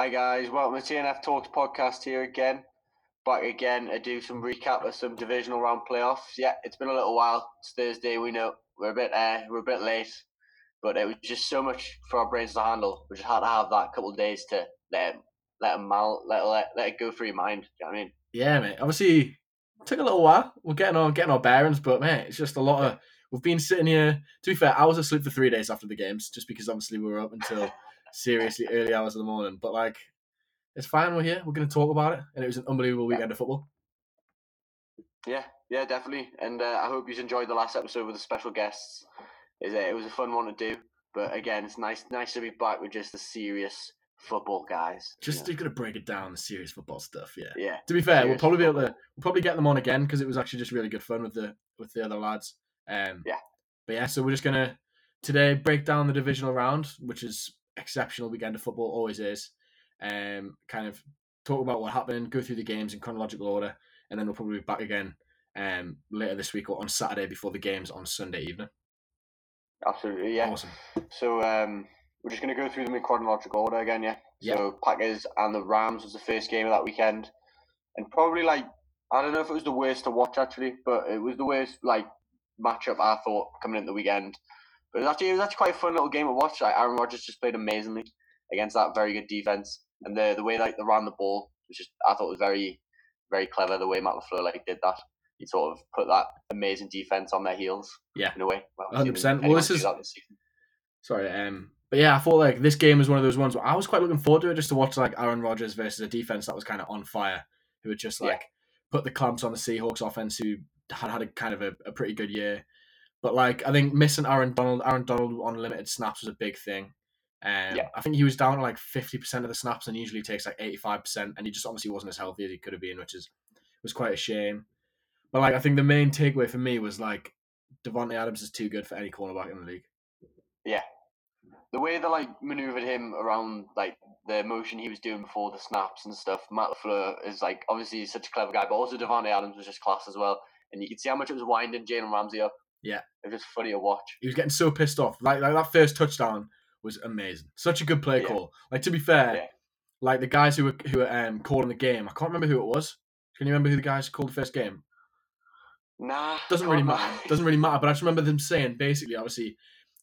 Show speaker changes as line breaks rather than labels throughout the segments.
Hi guys, welcome to TNF Talks podcast here again. Back again to do some recap of some divisional round playoffs. Yeah, it's been a little while. It's Thursday, we know we're a bit uh, we're a bit late, but it was just so much for our brains to handle. We just had to have that couple of days to let it, let them mal let, let let it go through your mind. Do you know I mean?
Yeah, mate. Obviously, took a little while. We're getting on getting our bearings, but man, it's just a lot of. We've been sitting here. To be fair, I was asleep for three days after the games, just because obviously we were up until seriously early hours of the morning. But like, it's fine. We're here. We're going to talk about it, and it was an unbelievable weekend of football.
Yeah, yeah, definitely. And uh, I hope you enjoyed the last episode with the special guests. Is it was a fun one to do, but again, it's nice nice to be back with just the serious football guys.
Just going to break it down, the serious football stuff. Yeah.
yeah,
To be fair, we'll probably be able to we'll probably get them on again because it was actually just really good fun with the with the other lads. Um,
Yeah.
But yeah, so we're just gonna today break down the divisional round, which is exceptional weekend of football, always is. Um, kind of talk about what happened, go through the games in chronological order, and then we'll probably be back again um later this week or on Saturday before the games on Sunday evening.
absolutely, yeah.
Awesome.
So um, we're just going to go through them in chronological order again, yeah.
Yeah.
So Packers and the Rams was the first game of that weekend, and probably like I don't know if it was the worst to watch actually, but it was the worst like matchup I thought coming into the weekend. But it was actually it was actually quite a fun little game to watch. Like Aaron Rodgers just played amazingly against that very good defense, and the the way like they ran the ball was just I thought was very very clever the way Matt LaFleur like did that. He sort of put that amazing defense on their heels.
Yeah.
in a way.
100%. Well, this is-
this.
Sorry, um, but yeah, I thought like this game was one of those ones where I was quite looking forward to it just to watch like Aaron Rodgers versus a defense that was kind of on fire, who had just
Yeah.
like put the clamps on the Seahawks offense, who had had a kind of a, a pretty good year. But like I think missing Aaron Donald, Aaron Donald on limited snaps was a big thing. Um,
Yeah.
I think he was down to like fifty percent of the snaps, and usually takes like eighty five percent, and he just obviously wasn't as healthy as he could have been, which is was quite a shame. But like I think the main takeaway for me was like Davante Adams is too good for any cornerback in the league.
Yeah. The way they like maneuvered him around like the motion he was doing before the snaps and stuff, Matt LaFleur is like obviously he's such a clever guy, but also Davante Adams was just class as well. And you could see how much it was winding Jalen Ramsey up.
Yeah.
It was funny to watch.
he was getting so pissed off. Like, like that first touchdown was amazing. Such a good play
Yeah.
call. Like to be fair,
Yeah.
like the guys who were who were um, calling the game, I can't remember who it was. Can you remember who the guys called the first game?
Nah.
Doesn't really matter. Doesn't really matter. But I just remember them saying basically, obviously,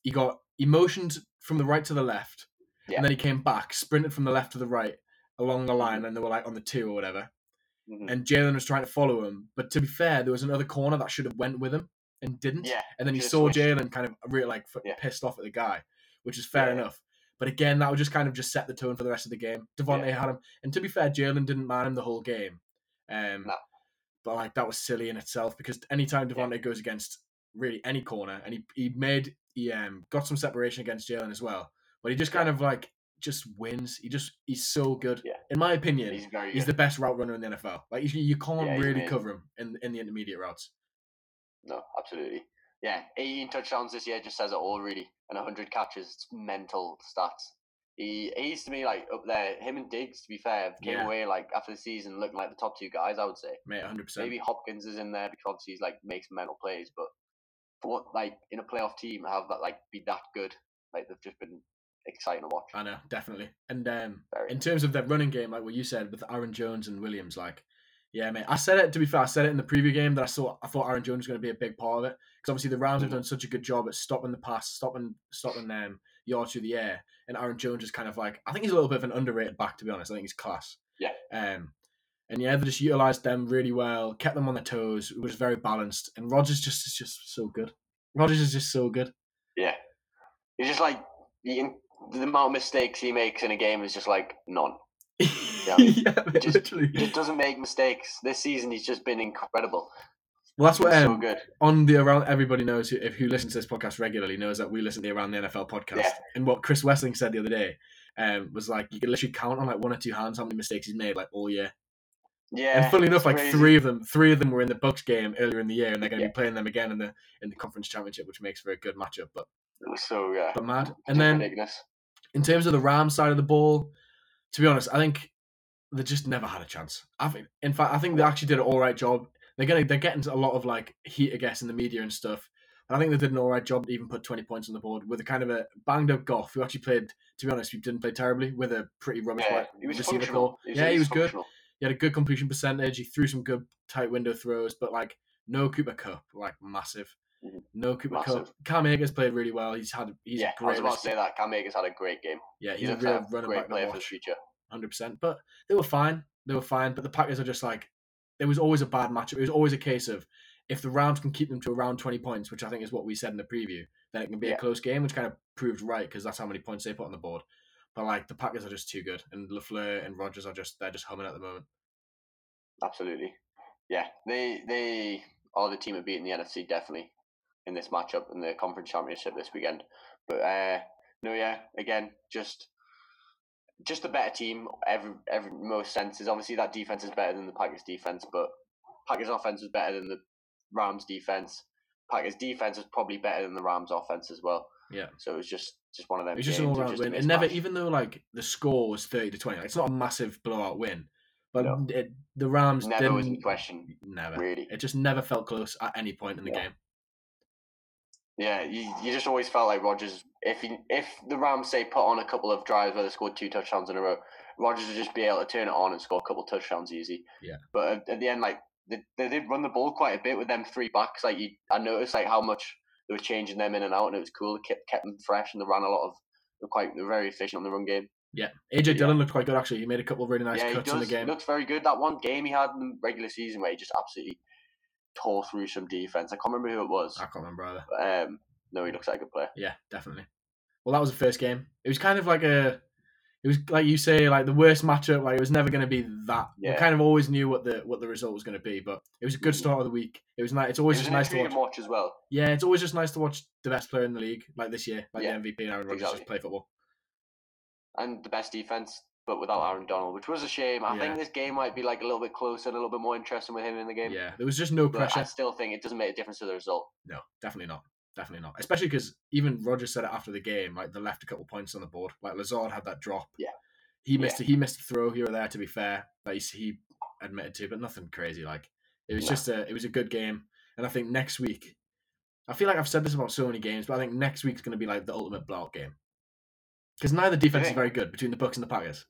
he got he motioned from the right to the left,
Yeah.
and then he came back, sprinted from the left to the right along the line, and they were like on the two or whatever.
Mhm.
And Jalen was trying to follow him, but to be fair, there was another corner that should have went with him and didn't.
Yeah.
And then he saw
switched.
Jalen kind of really like f-
Yeah.
pissed off at the guy, which is fair
Yeah.
enough. But again, that would just kind of just set the tone for the rest of the game. Davante had him, and to be fair, Jalen didn't man him the whole game. Um,
No.
But like that was silly in itself because anytime
Yeah.
Davante goes against really any corner, and he he made he um got some separation against Jalen as well, but he just kind of like just wins. He just he's so good.
Yeah.
In my opinion,
He's
he's the best route runner in the NFL. Like you, you can't
Yeah,
really
amazing.
cover him in in the intermediate routes.
No, absolutely. Yeah, 18 touchdowns this year just says it all, really. And 100 catches. It's mental stats. He, he's to me like up there. Him and Diggs, to be fair, came
Yeah.
away like after the season looking like the top two guys. I would say
Mate, hundred percent.
maybe Hopkins is in there because obviously he's like makes mental plays. But for what like in a playoff team have that like be that good, like they've just been exciting to watch.
I know, definitely. And um,
Very.
in terms of their running game, like what you said with Aaron Jones and Williams, like, yeah, mate. I said it to be fair. I said it in the preview game that I saw. I thought Aaron Jones was going to be a big part of it because obviously the Rams have
Mhm.
done such a good job at stopping the pass, stopping stopping um, yards through the air, and Aaron Jones is kind of like I think he's a little bit of an underrated back to be honest. I think he's class.
Yeah.
Um, and yeah, they just utilized them really well, kept them on their toes. It was very balanced, and Rodgers just is just so good. Rodgers is just so good.
Yeah, he's just like the, the amount of mistakes he makes in a game is just like none.
yeah,
Just-
literally.
He just doesn't make mistakes. This season, he's just been incredible.
Well, that's what um,
so good.
on the around everybody knows who, if who listens to this podcast regularly knows that we listen to the around the NFL podcast.
Yeah.
And what Chris Wesseling said the other day um, was like you can literally count on like one or two hands how many mistakes he's made like all year.
Yeah,
and funnily enough, like
crazy.
three of them, three of them were in the Bucks game earlier in the year, and they're going to
Yeah.
be playing them again in the in the conference championship, which makes for a good matchup. But
It was so yeah,
but mad. And then
ridiculous.
in terms of the Rams side of the ball, to be honest, I think they just never had a chance. I think, in fact, I think they actually did an all right job. They're getting they're getting a lot of like heat, I guess, in the media and stuff. And I think they did an all right job to even put 20 points on the board with a kind of a banged up Goff who actually played, to be honest, he didn't play terribly with a pretty rubbish
Yeah, he was functional.
core.
He was,
yeah, he was good. He had a good completion percentage. He threw some good tight window throws, but like no Cooper Kupp, like massive.
Mhm.
No Cooper Kupp.
Massive.
Cam Akers played really well. He's had he's
yeah,
a
I
great
was about to say that. Cam Akers had a great game.
Yeah, he's
He
a
looks
real running
great
back
player for the future.
Hundred percent. But they were fine. They were fine. But the Packers are just like there was always a bad matchup. It was always a case of if the Rams can keep them to around twenty points, which I think is what we said in the preview, then it can be
Yeah.
a close game, which kind of proved right because that's how many points they put on the board. But like the Packers are just too good, and LaFleur and Rodgers are just they're just humming at the moment.
Absolutely. Yeah, they they are the team of beating the NFC definitely in this matchup in the conference championship this weekend. But uh, no, yeah, again, just just a better team. Every every most senses. Obviously, that defense is better than the Packers defense, but Packers offense was better than the Rams defense. Packers defense was probably better than the Rams offense as well.
Yeah.
So it was just just one of them.
It was just an all round win. It never, even though like the score was thirty to twenty, like, it's not a massive blowout win. But
No.
it, the Rams
never
didn't
was in question.
never.
Really.
It just never felt close at any point in the
Yeah.
game.
Yeah, you, you just always felt like Rodgers. If he, if the Rams say put on a couple of drives where they scored two touchdowns in a row, Rodgers would just be able to turn it on and score a couple of touchdowns easy.
Yeah.
But at, at the end, like they, they did run the ball quite a bit with them three backs. Like you, I noticed like how much they were changing them in and out, and it was cool. It kept kept them fresh, and they ran a lot of. They're quite they're very efficient on the run game.
Yeah, AJ
Yeah.
Dillon looked quite good actually. He made a couple of really nice
yeah,
cuts in the game.
He looks very good. That one game he had in the regular season where he just absolutely tore through some defense. I can't remember who it was.
I can't remember either.
But, um, no, he looks like a good player.
Yeah, definitely. Well, that was the first game. It was kind of like a, it was like you say, like the worst matchup. Like it was never going to be that. We
Yeah.
kind of always knew what the what the result was going to be, but it was a good start of the week. It was nice. It's always just nice to watch.
watch as well.
Yeah, it's always just nice to watch the best player in the league, like this year, like
Yeah,
the MVP and Aaron Rodgers
exactly.
just play football.
and the best defense, but without Aaron Donald, which was a shame. I
Yeah.
think this game might be like a little bit closer, a little bit more interesting with him in the game.
Yeah, there was just no
but
pressure.
I still think it doesn't make a difference to the result.
No, definitely not. Definitely not. Especially because even Rodgers said it after the game, like they left a couple points on the board. Like Lazard had that drop.
Yeah.
He missed. He missed a throw here or there. To be fair, like he, admitted to, but nothing crazy. Like it was
No.
just a. It was a good game, and I think next week. I feel like I've said this about so many games, but I think next week's going to be like the ultimate blowout game. Because neither defense is very good between the Bucks and the Packers.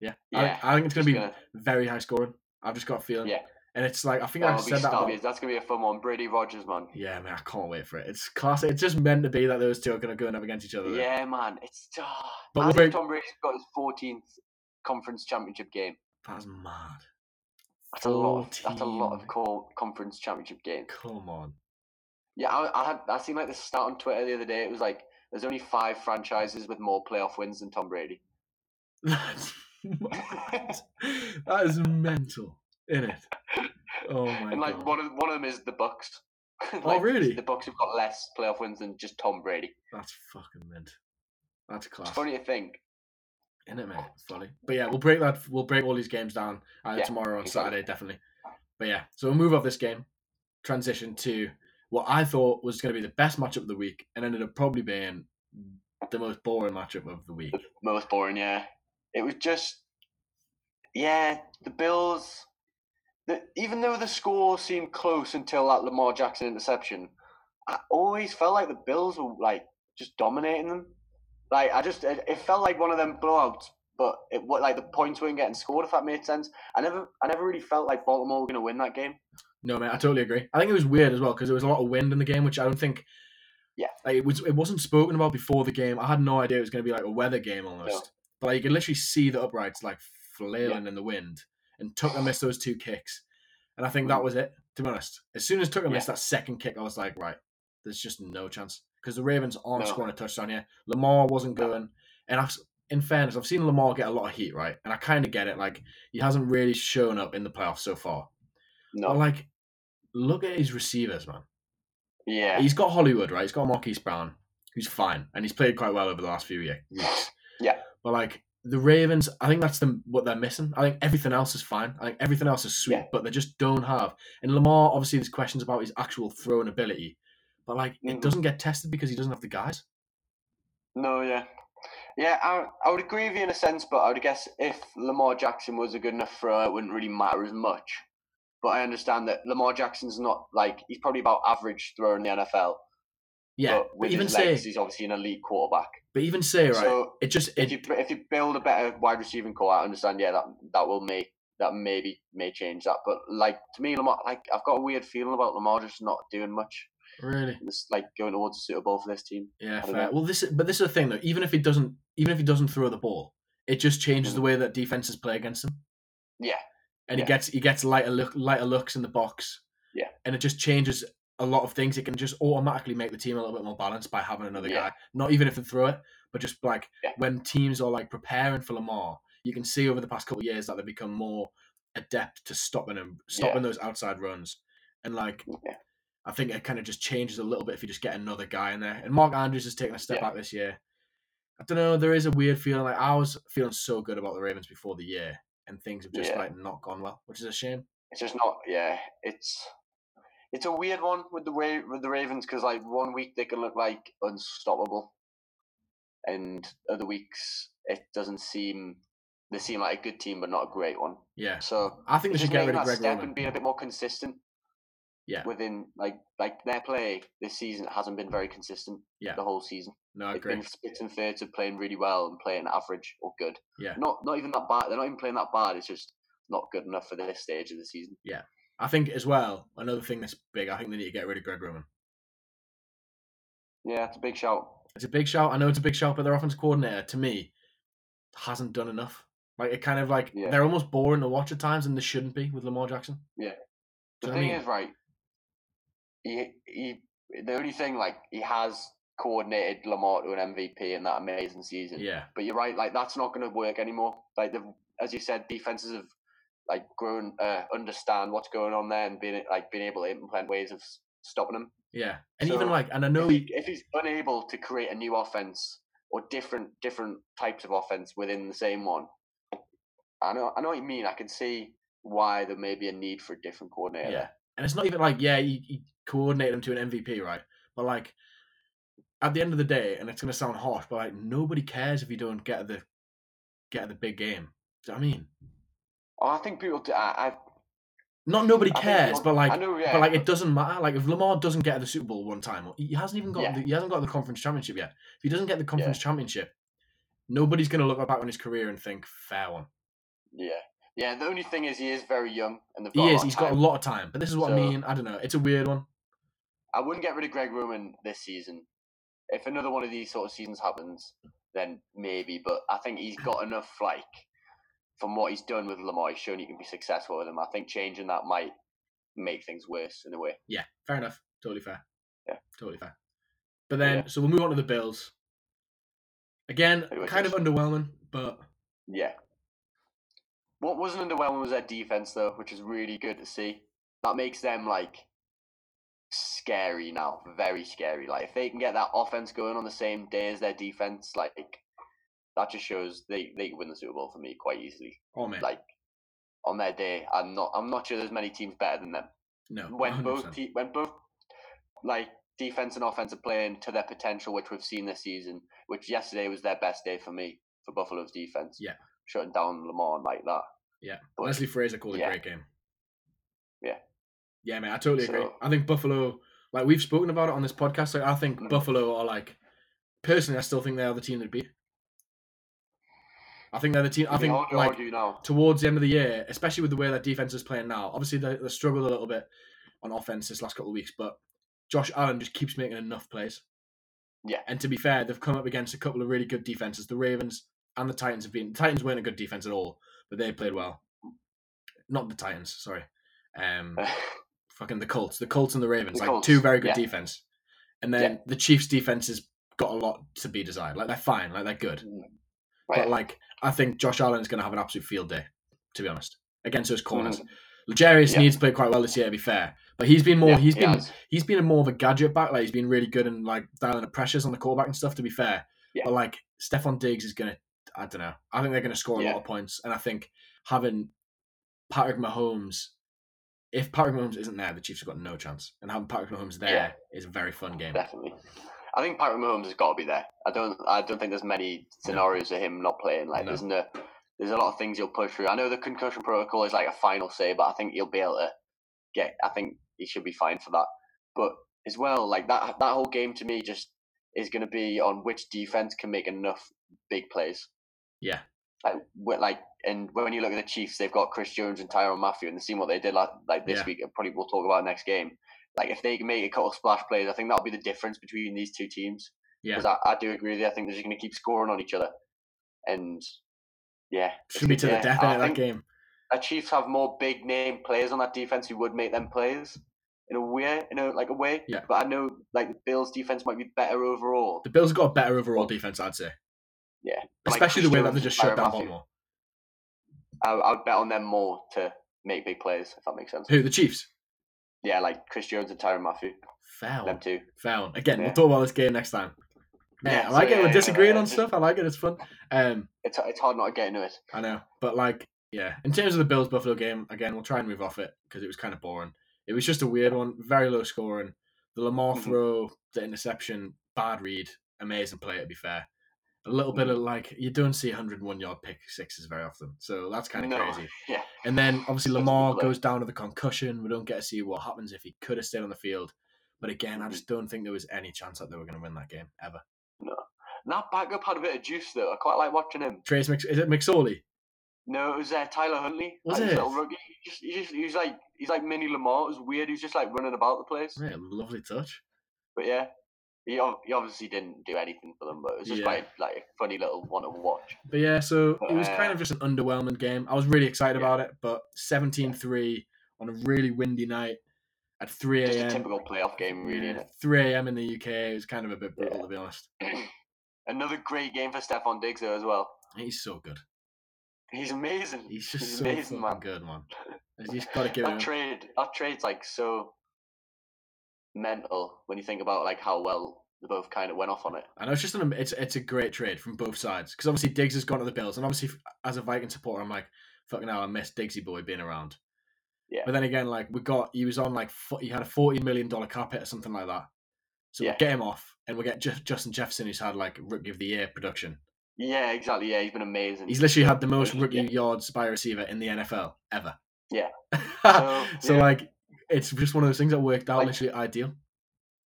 Yeah,
Yeah,
I, I think it's going to be
Just
very high scoring. I've just got a feeling.
Yeah.
and it's like I think
gonna, be
said that. About,
That's gonna be a fun one. Brady Rodgers, man.
yeah, man, I can't wait for it. It's classic. It's just meant to be that those two are going to go up against each other.
Yeah, man. It's ah,
But
as
we're
if Tom Brady's got his 14th conference championship game.
That's mad.
That's a lot. Of, that's a lot of co- conference championship games.
Come on.
Yeah, I, I had I seen like this stat on Twitter the other day. It was like there's only five franchises with more playoff wins than Tom Brady.
That is mental, isn't it? Oh my god.
and like
god.
one of one of them is the Bucks.
Oh, really?
The Bucks have got less playoff wins than just Tom Brady.
That's fucking mint. That's class.
It's funny to think.
Isn't it, mate? It's funny. But yeah, we'll break that. We'll break all these games down either
Yeah,
tomorrow or on
exactly.
Saturday, definitely. But yeah, so we'll move off this game, transition to what I thought was going to be the best matchup of the week, and ended up probably being the most boring matchup of the week.
Most boring, yeah. It was just, yeah, the Bills. The, even though the score seemed close until that Lamar Jackson interception, I always felt like the Bills were like just dominating them. Like I just, it, it felt like one of them blowouts, but it wa- like the points weren't getting scored. If that made sense, I never, I never really felt like Baltimore were going to win that game.
No, mate, I totally agree. I think it was weird as well because there was a lot of wind in the game, which I don't think.
Yeah.
Like it was, it wasn't spoken about before the game. I had no idea it was going to be like a weather game almost. But like, you can literally see the uprights like flailing in the wind, and Tucker missed those two kicks, and I think that was it. To be honest, as soon as Tucker
Yeah.
missed that second kick, I was like, right, there's just no chance because the Ravens aren't
No.
scoring a touchdown here. Lamar wasn't going, and I've, in fairness, I've seen Lamar get a lot of heat, right, and I kind of get it. Like he hasn't really shown up in the playoffs so far.
No,
But like, look at his receivers, man.
yeah,
He's got Hollywood, right? He's got Marquise Brown, who's fine, and he's played quite well over the last few year, weeks.
Yeah.
But like the Ravens, I think that's the what they're missing. I think everything else is fine. I think everything else is sweet,
Yeah.
but they just don't have. And Lamar, obviously, there's questions about his actual throwing ability, but like it
Mhm.
doesn't get tested because he doesn't have the guys.
No, yeah. Yeah, I, I would agree with you in a sense, but I would guess if Lamar Jackson was a good enough thrower, it wouldn't really matter as much. But I understand that Lamar Jackson's not like he's probably about average thrower in the NFL,
Yeah,
but with
even
his
say,
legs, he's obviously an elite quarterback.
but even say, right,
So
it just
if you if you build a better wide receiving core, I understand. Yeah, that that will make that maybe may change that. But like to me, Lamar, like I've got a weird feeling about Lamar just not doing much.
really,
It's like going towards a Super Bowl for this team.
yeah, fair.
know.
Well, this is, but this is the thing though. Even if he doesn't, even if he doesn't throw the ball, it just changes the mm. way that defenses play against him.
Yeah,
and he gets he gets lighter look lighter looks in the box.
Yeah.
and it just changes a lot of things. It can just automatically make the team a little bit more balanced by having another
Yeah.
guy. Not even if they throw it, but just like
Yeah.
when teams are like preparing for Lamar, you can see over the past couple of years that they've become more adept to stopping him, stopping those outside runs, and like.
Yeah.
I think it kind of just changes a little bit if you just get another guy in there. And Mark Andrews has taken a step
Yeah.
back this year. I don't know. There is a weird feeling. Like I was feeling so good about the Ravens before the year, and things have just
Yeah.
like not gone well, which is a shame.
it's just not. Yeah, it's it's a weird one with the way with the Ravens because like one week they can look like unstoppable, and other weeks it doesn't seem they seem like a good team but not a great one.
Yeah,
So
I think they should get rid of
that
Greg
step
Roman.
and being a bit more consistent.
Yeah.
Within like like their play this season hasn't been very consistent.
Yeah.
The whole season.
No, I
It's
agree.
been spits and thirds of playing really well and playing average or good.
Yeah.
Not not even that bad. They're not even playing that bad. It's just not good enough for this stage of the season.
I think as well another thing that's big. I think they need to get rid of Greg Roman.
Yeah, it's a big shout.
It's a big shout. I know it's a big shout, but their offensive coordinator to me hasn't done enough. Like it kind of like
Yeah.
they're almost boring to watch at times, and they shouldn't be with Lamar Jackson.
The
Do you I mean?
is, right? He he. The only thing like he has coordinated Lamar to an MVP in that amazing season.
Yeah,
But you're right, like that's not going to work anymore. Like the as you said, defenses have like grown, uh, understand what's going on there, and being like being able to implement ways of stopping them.
yeah, and
So,
even like, and I know
If,
he,
if he's unable to create a new offense or different different types of offense within the same one, I know I know what you mean. I can see why there may be a need for a different coordinator.
yeah, and it's not even like yeah, you, you coordinate them to an MVP, right? But like at the end of the day, and it's gonna sound harsh, but like nobody cares if you don't get the get the big game. Do you know what I mean?
Oh, I think people. Do, I, I,
Not nobody
I
cares,
people-
but like
I know, yeah,
but like it doesn't matter. Like if Lamar doesn't get the Super Bowl one time, he hasn't even got
Yeah.
the, he hasn't got the conference championship yet. If he doesn't get the conference championship, nobody's gonna look back on his career and think fair one.
yeah, yeah. The only thing is, he is very young, and
He is. He's got a lot of time. But this is what I mean. I don't know. It's a weird one.
I wouldn't get rid of Greg Roman this season. If another one of these sort of seasons happens, then maybe. But I think he's got enough, like, from what he's done with Lamar, he's shown he can be successful with him. I think changing that might make things worse in a way.
Yeah, fair enough. Totally fair.
Yeah.
totally fair. But then,
Yeah.
so we'll move on to the Bills. Again, kind of underwhelming, but
Yeah. What wasn't underwhelming was their defense, though, which is really good to see. That makes them, like, scary now. Very scary. Like, if they can get that offense going on the same day as their defense, like, that just shows they, they can win the Super Bowl for me quite easily.
oh man,
like on their day. I'm not. I'm not sure there's many teams better than them.
no.
When
100%.
both te- when both like defense and offense are playing to their potential, which we've seen this season. Which yesterday was their best day for me for Buffalo's defense.
Yeah.
shutting down Lamar like that.
Yeah,
But-
Leslie Frazier called a great game.
Yeah.
Yeah, man, I totally agree.
So-
I think Buffalo, like we've spoken about it on this podcast. Like, I think
Mhm.
Buffalo are like, personally, I still think they are the team that beat. I think they're the team. I think
to
like towards the end of the year, especially with the way that defense is playing now. Obviously, they, they struggled a little bit on offense this last couple of weeks, but Josh Allen just keeps making enough plays.
Yeah.
And to be fair, they've come up against a couple of really good defenses. The Ravens and the Titans have been. The Titans weren't a good defense at all, but they played well. Not the Titans, sorry. Um, fucking the Colts. The Colts and the Ravens,
The
like
Colts,
two very good
yeah.
defense. And then the Chiefs' defense has got a lot to be desired. Like they're fine, like they're good. But like I think Josh Allen is going to have an absolute field day, to be honest, against those corners.
Mhm.
L'Jarius
Yeah.
needs to play quite well this year, to be fair. But he's been more.
Yeah,
he's
he
been.
has.
He's been a more of a gadget back. Like he's been really good in like dialing the pressures on the quarterback and stuff. To be fair,
Yeah.
but like Stefon Diggs is gonna. I don't know. I think they're gonna score a lot of points, and I think having Patrick Mahomes. If Patrick Mahomes isn't there, the Chiefs have got no chance. And having Patrick Mahomes there is a very fun game.
Definitely. I think Patrick Mahomes has got to be there. I don't. I don't think there's many scenarios of him not playing. Like
No.
there's no. There's a lot of things he'll push through. I know the concussion protocol is like a final say, but I think he'll be able to get. I think he should be fine for that. But as well. Like that that whole game to me just is going to be on which defense can make enough big plays.
Yeah.
Like, like, and when you look at the Chiefs, they've got Chris Jones and Tyrann Mathieu, and seeing what they did like, like this
Yeah.
week. and Probably we'll talk about next game. Like if they can make a couple splash plays, I think that'll be the difference between these two teams.
Yeah.
Because I, I do agree with you. I think they're just going to keep scoring on each other, and yeah, it's
Should be to the death
I
in that game.
the Chiefs have more big name players on that defense who would make them plays in a way, in a like a way.
Yeah.
But I know like the Bills' defense might be better overall.
The Bills got a better overall defense, I'd say.
Yeah.
Especially
Chris
the way that they just shut down. Baltimore.
I, I would bet on them more to make big plays, if that makes sense.
Who? The Chiefs?
Yeah, like Chris Jones and Tyrann Mathieu, them
Foul.
two.
Foul. Again, we'll talk about this game next time. Man,
Yeah,
I
so
like it.
yeah,
We're disagreeing
yeah,
on stuff. I like it. It's fun. Um,
It's it's hard not to get into it.
I know, but like, yeah. In terms of the Bills Buffalo game, again, we'll try and move off it because it was kind of boring. It was just a weird one, very low scoring. The Lamar
Mhm.
throw, the interception, bad read, amazing play. To be fair, a little bit of
Mm-hmm.
like you don't see 101 yard pick sixes very often, so that's kind of
No,
crazy.
Yeah.
And then obviously
That's a good
Lamar goes down with a concussion. We don't get to see what happens if he could have stayed on the field. But again, I
Mhm.
just don't think there was any chance that they were going to win that game ever.
And that backup had a bit of juice though. I quite like watching him.
Trace Mc, is it McSorley?
No, it was uh, Tyler Huntley.
Was
like,
it?
Little rookie. He just, he just, he was like, he's like mini Lamar. It was weird. He was just like running about the place.
Yeah, lovely touch.
But yeah, he, he obviously didn't do anything for them, but it was just
Yeah.
quite like a funny little one to watch.
But yeah, so it was kind
Uh,
of just an underwhelming game. I was really excited
yeah.
about it, but 17-3 on a really windy night at 3
Just a
a.m.
typical playoff game, really.
Yeah, 3 a.m. in the UK. It was kind of a bit brutal,
Yeah.
to be honest.
Another great game for Stefon Diggs though as well.
He's so good.
He's amazing.
He's just
He's
so
amazing, man.
good, man. Just got to give
That
him.
trade, that trade's like so mental when you think about like how well they both kind of went off on it.
I know it's just an it's it's a great trade from both sides because obviously Diggs has gone to the Bills, and obviously as a Viking supporter, I'm like, fucking hell, I miss Diggsy boy being around.
Yeah.
But then again, like we got he was on like he had a forty million dollar cap hit or something like that, so
Yeah.
we'll get him off, and we'll get Ju- Justin Jefferson, who's had like rookie of the year production.
Yeah, exactly. Yeah, he's been amazing.
He's literally had the most
Yeah.
rookie yards by receiver in the NFL ever.
Yeah.
so
So, yeah.
like, it's just one of those things that worked out
Like-
literally ideal.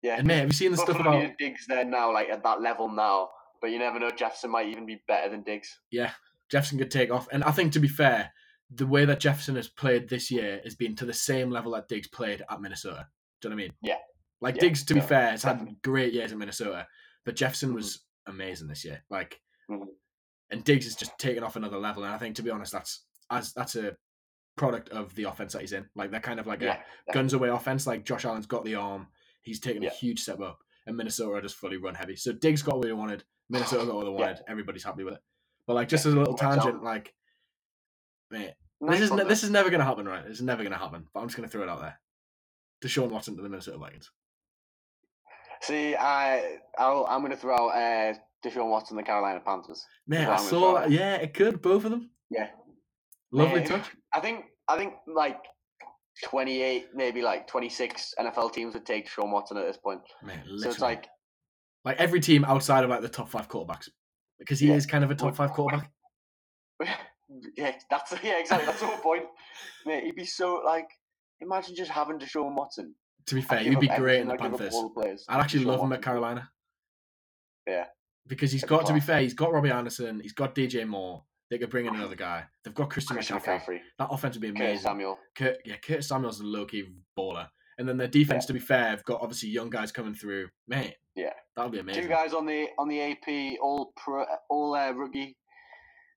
Yeah.
And mate, have you seen the stuff about?
Diggs there now, like at that level now. But you never know. Jefferson might even be better than Diggs.
Yeah, Jefferson could take off. And I think to be fair, the way that Jefferson has played this year has been to the same level that Diggs played at Minnesota. Do you know what I mean?
Yeah.
Like
Yeah,
Diggs, to be fair, has had great years in Minnesota, but Jefferson
Mhm.
was amazing this year. Like,
Mhm.
and Diggs has just taken off another level. And I think, to be honest, that's as that's a product of the offense that he's in. Like they're kind of like
Yeah,
a guns away offense. Like Josh Allen's got the arm, he's taken
Yeah.
a huge step up, and Minnesota just fully run heavy. So Diggs got what he wanted, Minnesota got what they
Yeah.
wanted. Everybody's happy with it. But like, just as a little tangent, like,
Nice
this is ne- this is never gonna happen, right? It's never gonna happen. But I'm just gonna throw it out there. Deshaun Watson to the Minnesota Vikings.
See, I I'll, I'm going to throw out uh, Deshaun Watson, the Carolina Panthers.
Man, I saw that. Yeah, it could both of them.
Yeah.
Lovely
Yeah.
touch.
I think I think like 28, maybe like 26 NFL teams would take Deshaun Watson at this point.
Man,
So it's like
like every team outside of like the top five quarterbacks, because he
Yeah.
is kind of a top five quarterback.
yeah, that's yeah, exactly. That's the whole point. Mate, he'd be so like. Imagine just having to Deshaun Watson.
To be fair, he'd be great in the
I'd give up
Panthers.
the.
I'd actually
Deshaun
love him at Carolina.
Yeah.
Because he's got to be fair, he's got Robbie Anderson, he's got DJ Moore. They could bring in another guy. They've got Christian
Christian
McCaffrey.
McCaffrey,
That offense would be
Curtis
amazing.
Samuel.
Kurt, yeah, Curtis Samuel's a low key baller. And then their defense, to be fair, have got obviously young guys coming through. Man,
Yeah.
that would be amazing.
Two guys on the on the AP all pro all uh, rookie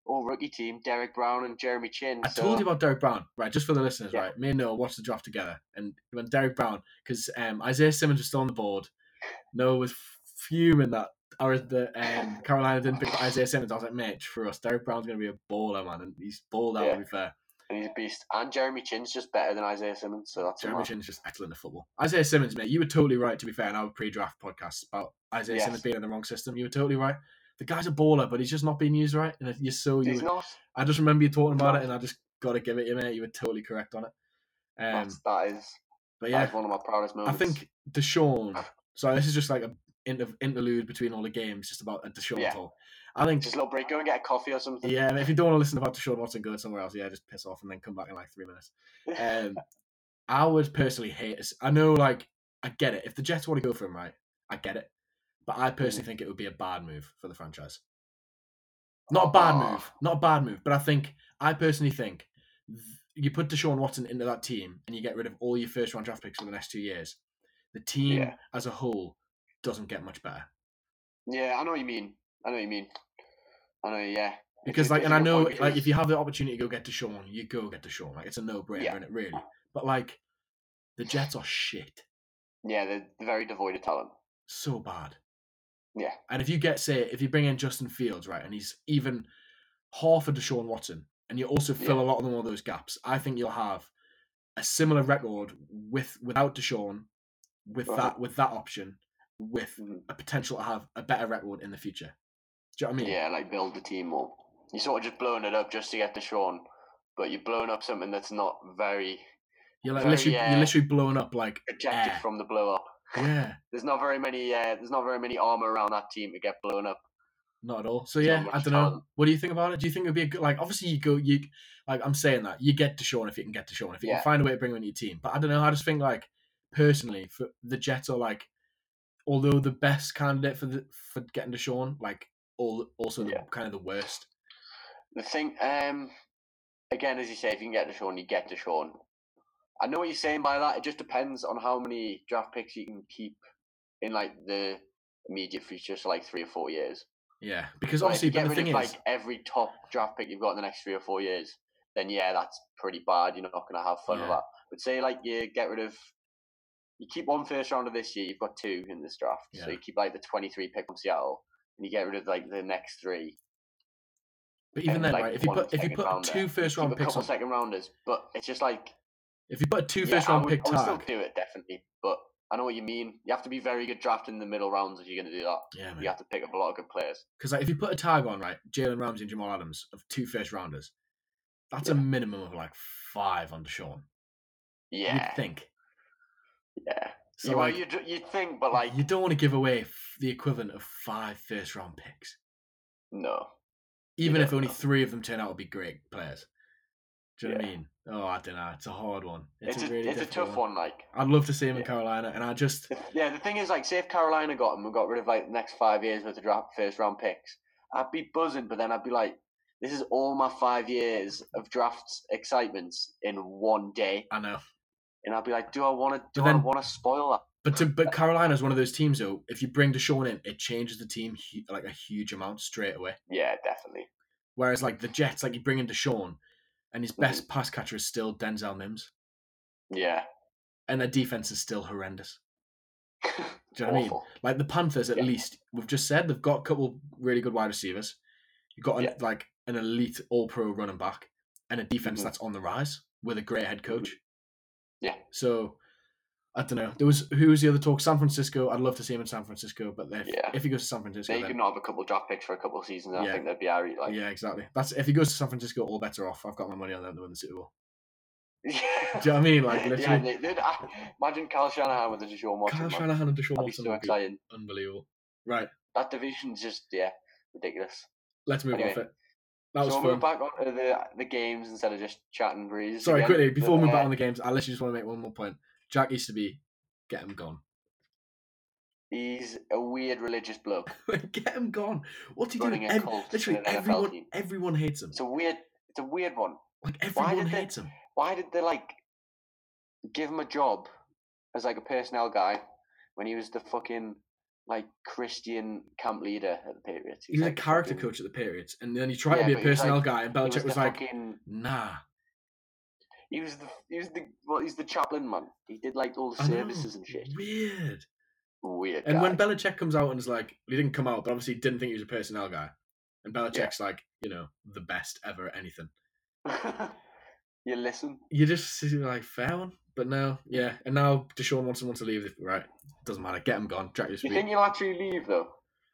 all rookie team, Derrick Brown and Jeremy Chinn.
I
so,
told you about Derrick Brown, right? Just for the listeners,
Yeah.
right? Me and Noah watched the draft together, and when Derrick Brown, because um, Isaiah Simmons was still on the board, Noah was fuming that our the um, Carolina didn't pick Isaiah Simmons. I was like, mate, for us, Derrick Brown's gonna be a baller, man, and he's balled out.
Yeah.
To be fair,
and he's a beast. And Jeremy Chinn's just better than Isaiah Simmons, so that's
Jeremy. Chinn's just excellent at football. Isaiah Simmons, mate, you were totally right. To be fair, in our pre-draft podcast about Isaiah
Yes.
Simmons being in the wrong system, you were totally right. The guy's a baller, but he's just not being used right. And you're so you.
He's not.
I just remember you talking about
not.
it, and I just got to give it you, mate. You were totally correct on it. Um,
That's, that is
but yeah,
one of my proudest moments.
I think Deshaun. So this is just like a inter- interlude between all the games, just about a Deshaun
Yeah.
talk. I think,
just a little break. Go and get a coffee or something.
yeah. If you don't want to listen about Deshaun Watson, go somewhere else. Yeah, just piss off and then come back in like three minutes. Um, I would personally hate. I know, like I get it. If the Jets want to go for him, right, I get it. But I personally
Mm.
think it would be a bad move for the franchise. Not a bad
Oh.
move, not a bad move, but I think I personally think th- you put Deshaun Watson into that team and you get rid of all your first round draft picks for the next two years. The team
Yeah.
as a whole doesn't get much better
Yeah, I know what you mean. I know what you mean. I know, yeah.
Because like, and I know like if you have the opportunity to go get to Deshaun, you go get to Deshaun. Like it's a no brainer,
Yeah.
it really. But like the Jets are shit,
yeah, they're, they're very devoid of talent.
so bad.
Yeah,
And if you get, say, if you bring in Justin Fields, right, and he's even half of Deshaun Watson, and you also fill
Yeah.
a lot of them all those gaps, I think you'll have a similar record with without Deshaun, with
Uh-huh.
that with that option, with
Mhm.
a potential to have a better record in the future. Do you know what I mean?
yeah, like build the team more. You're sort of just blowing it up just to get Deshaun, but you're blowing up something that's not very
You're like
Very,
literally,
uh,
you're literally blowing up like
ejected
air.
from the blow up.
yeah,
There's not very many. Uh, there's not very many armor around that team to get blown up.
not at all. So yeah, I don't know. What do you think about it? Do you think it'd be a good like? Obviously, you go you like I'm saying that you get Deshaun if you can get Deshaun if you
Yeah.
can find a way to bring him into your team. But I don't know. I just think like personally for the Jets are like, although the best candidate for the for getting Deshaun, like all also the,
Yeah.
kind of the worst.
The thing, um, again, as you say, if you can get to Sean, you get to Sean. I know what you're saying by that. It just depends on how many draft picks you can keep in like the immediate future, so like three or four years.
Yeah, because
But if
obviously,
you get rid
thing
of
is,
like every top draft pick you've got in the next three or four years, then yeah, that's pretty bad. You're not going to have fun with that. But say like you get rid of, you keep one first rounder this year, you've got two in this draft,
Yeah.
so you keep like the 23 pick from Seattle, and you get rid of like the next three.
but even then,
like,
right? If you put if you put
rounder,
two first round
a
picks
couple
on,
second rounders, but it's just like
if you put a two
yeah,
first round
would,
pick
I would still do it definitely, but I know what you mean. You have to be very good drafting the middle rounds if you're going to do that.
yeah, man.
You have to pick up a lot of good players.
Because like, if you put a tag on, right, Jalen Ramsey and Jamal Adams of two first rounders, that's a minimum of like five on Deshaun.
Yeah,
You'd think.
Yeah.
So
you,
like,
well, you'd, you'd think, but like
you don't want to give away f- the equivalent of five first round picks,
no.
even if only
no.
three of them turn out to be great players. Do you know what I mean? Oh, I don't know. It's a hard one. It's,
It's,
a
a,
really
it's a tough one. Like
I'd love to see him in Carolina, and I just
yeah, the thing is, like, say if Carolina got him and got rid of like the next five years worth of draft first round picks, I'd be buzzing. But then I'd be like, this is all my five years of drafts excitements in one day,
I know.
And I'd be like, do I want to? Do
But
I
then-
want to spoil that?
But to, but Carolina's one of those teams though. If you bring Deshaun in, it changes the team hu- like a huge amount straight away.
Yeah, definitely.
Whereas like the Jets, like you bring in Deshaun, and his
Mm-hmm.
best pass catcher is still Denzel Mims,
Yeah.
and their defense is still horrendous. Do you know what I mean? Like the Panthers, at
Yeah.
least we've just said they've got a couple really good wide receivers. You've got an,
Yeah.
like an elite All Pro running back and a defense
Mhm.
that's on the rise with a great head coach.
Yeah.
So I don't know. There was who was the other talk? San Francisco. I'd love to see him in San Francisco, but if,
Yeah.
if he goes to San Francisco,
They could not have a couple draft picks for a couple of seasons.
Yeah.
I think they'd be alright. Like,
yeah, exactly. That's if he goes to San Francisco, all better off. I've got my money on them to win the Super Bowl.
yeah.
Do you know what I mean? Like
yeah,
literally,
they, they'd, uh, imagine Kyle Shanahan with the Deshaun Watson.
Kyle. Shanahan and Deshaun
That'd be
Watson
so
be
exciting.
unbelievable. Right,
That division's just yeah ridiculous.
let's move
Anyway,
off it. That was
so we'll move back on the the games instead of just chatting breeze.
Sorry,
again.
quickly before we move
Uh,
back on the games, I literally just want to make one more point. Jack Easterby, get him gone.
He's a weird religious bloke.
get him gone. What's he
Running
doing?
a
Ev-
cult
literally
in an NFL
everyone,
team.
everyone hates him.
It's a weird. It's a weird one.
Like
why
everyone
did they-
him.
Why did they like give him a job as like a personnel guy when he was the fucking like Christian camp leader at the Patriots?
He was
like
a character
fucking-
coach at the Patriots, and then he tried
Yeah,
to be a
but he was
personnel
like-
guy, and Belichick
was,
was, like,
fucking,
"Nah."
he was the he was the well he's the chaplain man. He did like all the
I know,
services and shit.
Weird.
Weird.
And
guy.
when Belichick comes out and is like, he didn't come out, but obviously didn't think he was a personnel guy. And Belichick's like, you know, the best ever at anything.
you listen.
You just like fair one, but no, yeah. And now Deshaun wants someone to leave. Right, doesn't matter. Get him gone. Jack
You
Easterby.
think he'll actually leave though?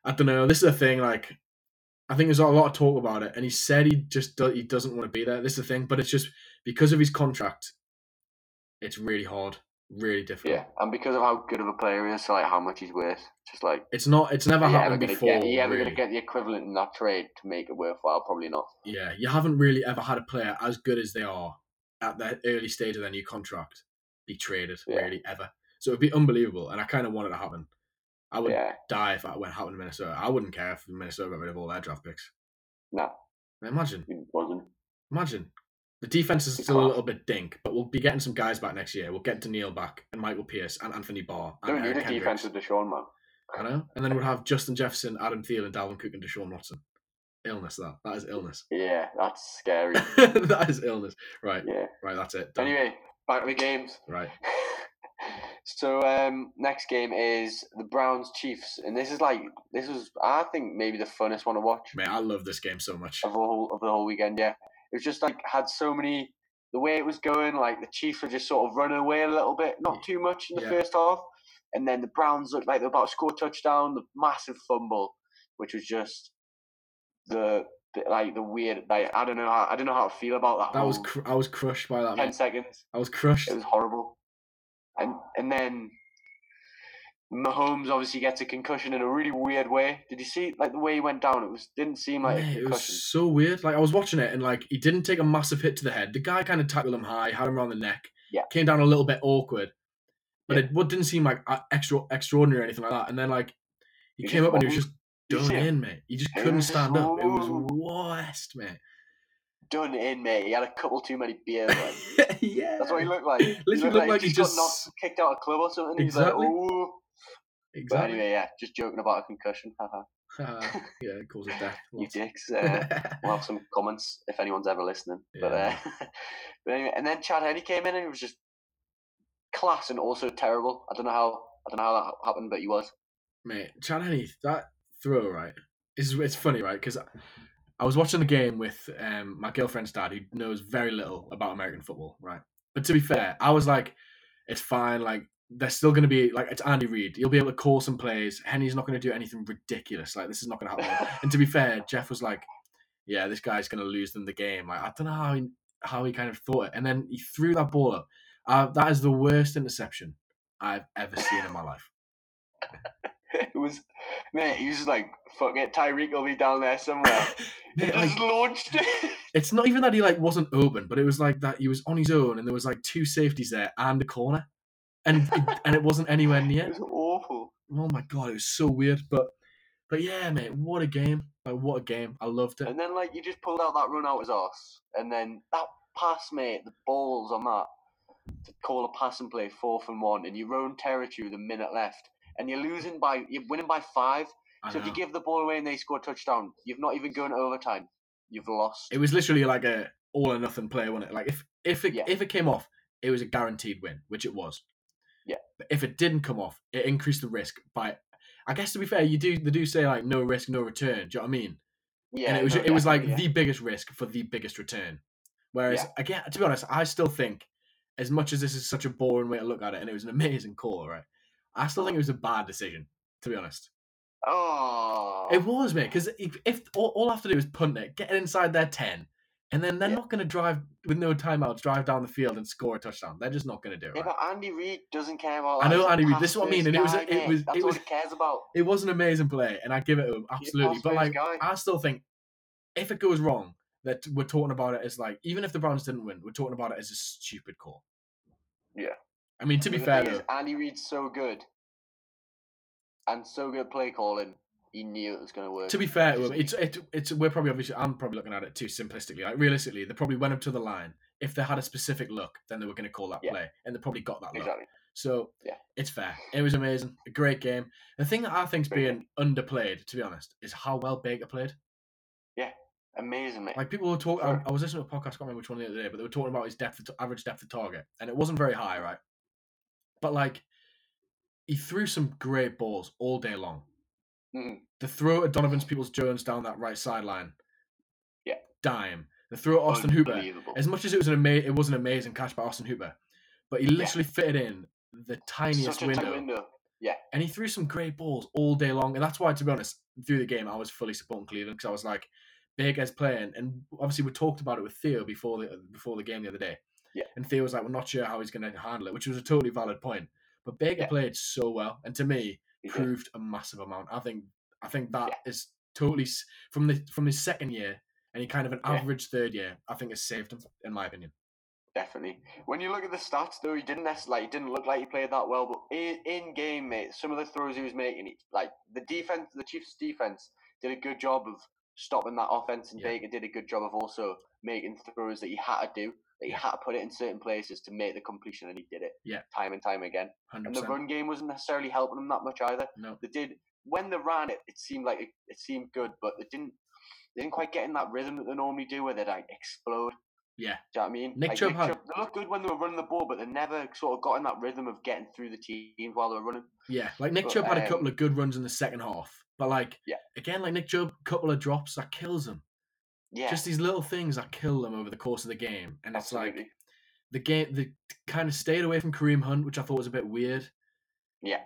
I don't know. This is the thing. Like, I think there's a lot of talk about it, and he said he just do- he doesn't want to be there. This is the thing, but it's just because of his contract. It's really hard, really difficult.
Yeah, and because of how good of a player he is, so like how much he's worth, just like
It's not. It's never
you ever
happened
gonna
before.
get? You ever
really.
gonna get the equivalent in that trade to make it worthwhile? Probably not.
Yeah, you haven't really ever had a player as good as they are at the early stage of their new contract be traded,
Yeah.
really ever. So it'd be unbelievable, and I kind of want it to happen. I would
Yeah,
die if that went happen to Minnesota. I wouldn't care if Minnesota got rid of all their draft picks.
no,
Imagine,
wasn't.
imagine. The defense is still a little bit dink, but we'll be getting some guys back next year. We'll get Danielle back and Michael Pierce and Anthony Barr and
Don't need
Eric
a defense with Deshaun, man.
I know. And then we'll have Justin Jefferson, Adam Thielen, Dalvin Cook, and Deshaun Watson. Illness, that. That is illness.
Yeah, that's scary.
that is illness. Right,
yeah.
right, that's it. Done.
Anyway, back to the games.
Right.
so um, next game is the Browns Chiefs, and this is like this was I think maybe the funnest one to watch
Mate, I love this game so much.
of the whole of the whole weekend. Yeah, it was just like had so many the way it was going. Like the Chiefs were just sort of running away a little bit, not too much in the
Yeah.
first half, and then the Browns looked like they were about to score a touchdown. The massive fumble, which was just the, like the weird. Like I don't know how I don't know how to feel about that.
That was cr- I was crushed by that.
ten
Mate.
seconds.
I was crushed.
It was horrible. And and then Mahomes obviously gets a concussion in a really weird way. Did you see like the way he went down? It was didn't seem like a
it was so weird. Like I was watching it, and like he didn't take a massive hit to the head. The guy kind of tackled him high, had him around the neck.
Yeah.
Came down a little bit awkward, but
Yeah.
it what didn't seem like uh, extra extraordinary or anything like that. And then like he
He
came up and he was just done in, mate. He just couldn't stand up. It was worst, mate.
Done in, mate. He had a couple too many beers. Like.
yeah,
That's what he looked like. He
looked like he
just, got knocked, kicked out a club or something.
Exactly.
He's like, oh. But
exactly.
anyway, yeah, just joking about a concussion.
Uh, yeah, it causes death.
you dicks. Uh, we'll have some comments if anyone's ever listening. But, uh, but anyway, and then Chad Henne came in and he was just class and also terrible. I don't know how I don't know how that happened, but he was.
Mate, Chad Henne, that throw right is it's funny right because I was watching the game with um, my girlfriend's dad who knows very little about American football, right? But to be fair, I was like, it's fine. Like they're still going to be like it's Andy Reid. He'll be able to call some plays. Henne's not going to do anything ridiculous. Like this is not going to happen. and to be fair, Jeff was like, yeah, this guy's going to lose them the game. Like I don't know how he how he kind of thought it, and then he threw that ball up. Uh, that is the worst interception I've ever seen in my life.
it was mate, he was like, fuck it, Tyreek will be down there somewhere. he
Mate,
just launched it.
it's not even that he like wasn't open, but it was like that he was on his own, and there was like two safeties there and a corner, and it, and it wasn't anywhere near.
it was awful.
Oh my god, it was so weird. But but yeah, mate, what a game! Like what a game! I loved it.
And then like you just pulled out that run out his arse. And then that pass, mate, the balls on that to call a pass and play fourth and one in your own territory with a minute left. And you're losing by you're winning by five.
I
So if you give the ball away and they score a touchdown, you've not even gone overtime. You've lost.
It was literally like a all or nothing play, wasn't it? Like if if it
Yeah.
if it came off, it was a guaranteed win, which it was.
Yeah.
But if it didn't come off, it increased the risk by. I guess to be fair, you do they do say like no risk, no return. Do you know what I mean?
yeah,
and it was
no,
it was like
definitely,
the biggest risk for the biggest return. Whereas
Yeah.
again, to be honest, I still think as much as this is such a boring way to look at it, and it was an amazing call, right? I still think it was a bad decision, to be honest.
Oh,
It was, mate, because if, if all, all I have to do is punt it, get it inside their ten, and then they're
Yeah.
not going to drive with no timeouts, drive down the field and score a touchdown. They're just not going to do it.
Yeah,
Right?
but Andy Reid doesn't care about.
I know Andy Reid, this is what I mean, and it was- it was-
That's
it was-
cares about.
It was an amazing play, and I give it to him absolutely. But like,
guy.
I still think if it goes wrong, that we're talking about it as like, even if the Browns didn't win, we're talking about it as a stupid call.
Yeah.
I mean, to be fair though,
is, Andy Reid's so good, and so good play calling. He knew it was going to work.
to be fair,
Just-
it's it, it's we're probably obviously I'm probably looking at it too simplistically. Like realistically, they probably went up to the line. If they had a specific look, then they were going to call that
Yeah.
play, and they probably got that look.
exactly.
So
Yeah.
it's fair. It was amazing, a great game. The thing that I think's
Great
being underplayed, to be honest, is how well Baker played.
Amazing, mate.
Like people were talking.
Sure.
I, I was listening to a podcast, I can't remember which one the other day, but they were talking about his depth, of, average depth of target, and it wasn't very high, right? But like, he threw some great balls all day long.
Mhm.
The throw at Donovan's Peoples Jones down that right sideline,
Yeah.
dime. The throw at Austin Hooper, as much as it was an ama- it was an amazing catch by Austin Hooper, but he literally fitted in the tiniest
Such a tight
window,
window.
and he threw some great balls all day long, and that's why, to be honest, through the game I was fully supporting Cleveland because I was like, Baker's playing, and obviously we talked about it with Theo before the before the game the other day,
Yeah.
and Theo was like, we're not sure how he's going to handle it, which was a totally valid point, but Baker
Yeah.
played so well, and to me
He did.
proved a massive amount. I think I think that
Yeah.
is totally from the from his second year and he kind of an average third year. I think has saved him in my opinion.
Definitely. When you look at the stats, though, he didn't necessarily like, he didn't look like he played that well. But in, in game, mate, some of the throws he was making, he, like the defense, the Chiefs' defense did a good job of stopping that offense, and
Yeah.
Baker did a good job of also making throws that he had to do, that he had to put it in certain places to make the completion, and he did it.
Yeah.
Time and time again.
Hundred
And the run game wasn't necessarily helping them that much either.
No.
They did when they ran it, it seemed like it, it seemed good, but they didn't. They didn't quite get in that rhythm that they normally do, where they like explode.
Yeah.
Do you know what I mean?
Nick
like,
Chubb had-
they looked good when they were running the ball, but they never sort of got in that rhythm of getting through the teams while they were running.
Yeah, like Nick
But,
Chubb had a
um,
couple of good runs in the second half, but like
Yeah.
again, like Nick Chubb, a couple of drops that kills him.
Yeah,
Just these little things that kill them over the course of the game, and it's like the game they kind of stayed away from Kareem Hunt, which I thought was a bit weird.
yeah,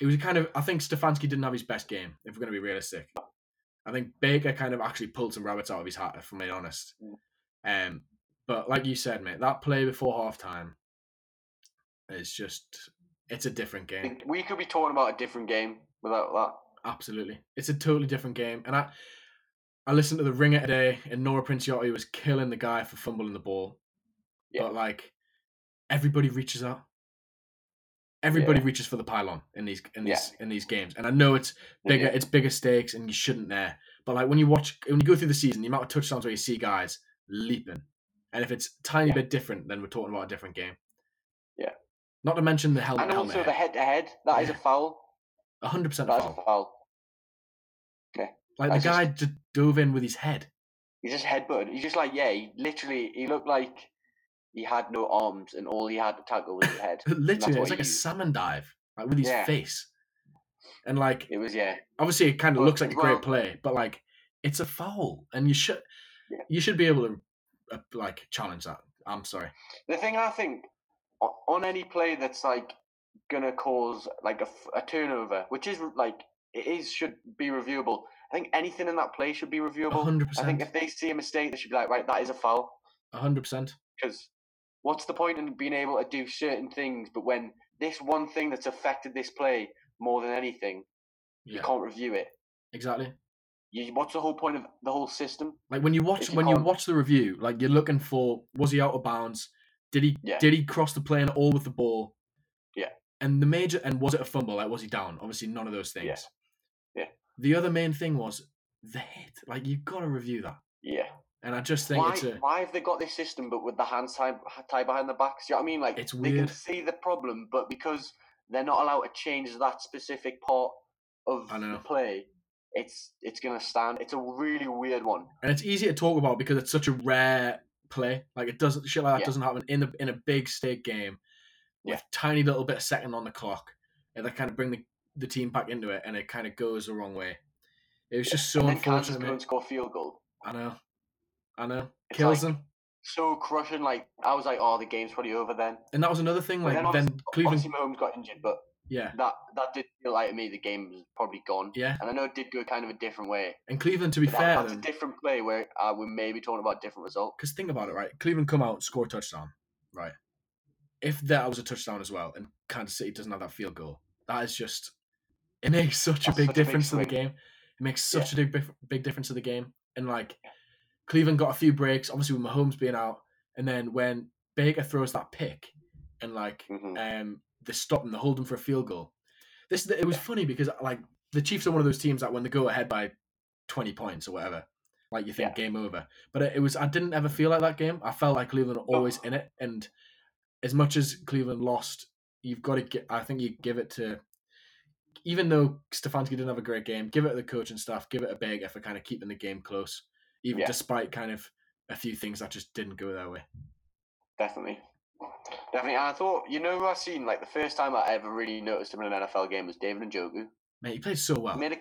It was kind of I think Stefanski didn't have his best game. If we're going to be realistic, I think Baker kind of actually pulled some rabbits out of his hat. If I'm being honest,
Mm.
um, but like you said, mate, that play before halftime is just it's a different game.
we could be talking about a different game without that.
Absolutely, it's a totally different game. And I, I listened to the Ringer today, and Nora Princiotti was killing the guy for fumbling the ball.
Yeah.
But like, everybody reaches out. Everybody
Yeah.
reaches for the pylon in these in
Yeah.
these in these games, and I know it's bigger,
Yeah.
it's bigger stakes, and you shouldn't there. But like when you watch, when you go through the season, the amount of touchdowns where you see guys leaping, and if it's a tiny
Yeah.
bit different, then we're talking about a different game.
Yeah.
Not to mention the helmet,
And
helmet,
also the head to head, that is a
Yeah.
foul.
hundred percent a
That is
foul.
a foul.
Like the
just-
guy just dove in with his head.
He just headbutted. He's just like, yeah, he literally, he looked like he had no arms and all he had to tackle was his head.
Literally,
what
it's like a salmon dive, like with his
Yeah.
face. And like,
It was, yeah.
obviously, it kind of looks like a
as well-
great play, but like, it's a foul, and you should,
Yeah.
you should be able to, uh, like, challenge that. I'm sorry.
The thing I think on any play that's like gonna cause like a, a turnover, which is like it is should be reviewable. I think anything in that play should be reviewable.
100%.
I think if they see a mistake, they should be like, right, that is a foul.
hundred percent.
Because what's the point in being able to do certain things, but when this one thing that's affected this play more than anything, you can't review it.
exactly.
You, what's the whole point of the whole system?
Like when you watch
you
when you
can't-
watch the review, like you're looking for was he out of bounds? Did he
Yeah.
did he cross the plane at all with the ball?
Yeah.
And the major and was it a fumble? Like was he down? Obviously none of those things.
Yeah.
The other main thing was the hit. Like you've got to review that.
Yeah.
And I just think
Why,
it's a
why have they got this system but with the hands tied, tied behind the backs? You know what I mean? Like
It's
they can see the problem, but because they're not allowed to change that specific part of the play, it's it's gonna stand. It's a really weird one.
and it's easy to talk about because it's such a rare play. Like it doesn't shit like that
Yeah.
doesn't happen in a in a big stake game with
Yeah.
tiny little bit of second on the clock, and they kind of bring the, the team back into it, and it kind of goes the wrong way. It was just so
and then Kansas
unfortunate.
go and score field goal.
I know, I know,
It's
kills
like-
them.
So crushing. Like I was like, oh, the game's probably over then.
And that was another thing. Like
then
then, Cleveland,
Mahomes got injured, but
yeah,
that that did feel like to me the game was probably gone.
yeah.
And I know it did go kind of a different way.
And Cleveland, to be
that-
fair,
that's a different play where uh, we may be talking about different result.
because think about it, right? Cleveland come out, score a touchdown, right? If that was a touchdown as well, and Kansas City doesn't have that field goal, that is just it makes such a big
such
difference to the game. It makes such a big big- difference to the game. And like Cleveland got a few breaks, obviously with Mahomes being out, and then when Baker throws that pick, and like
hmm
um they stop them, they hold them for a field goal. This it was funny because like the Chiefs are one of those teams that when they go ahead by twenty points or whatever, like you think
Yeah.
game over. But it, it was I didn't ever feel like that game. I felt like Cleveland were always in it, and as much as Cleveland lost, you've got to get. I think you give it to. Even though Stefanski didn't have a great game, give it to the coach and staff, give it a Baker for kind of keeping the game close, even
Yeah.
despite kind of a few things that just didn't go their way.
Definitely. Definitely. And I thought, you know who I seen like the first time I ever really noticed him in an NFL game was David Njoku.
Mate, he played so well.
He made a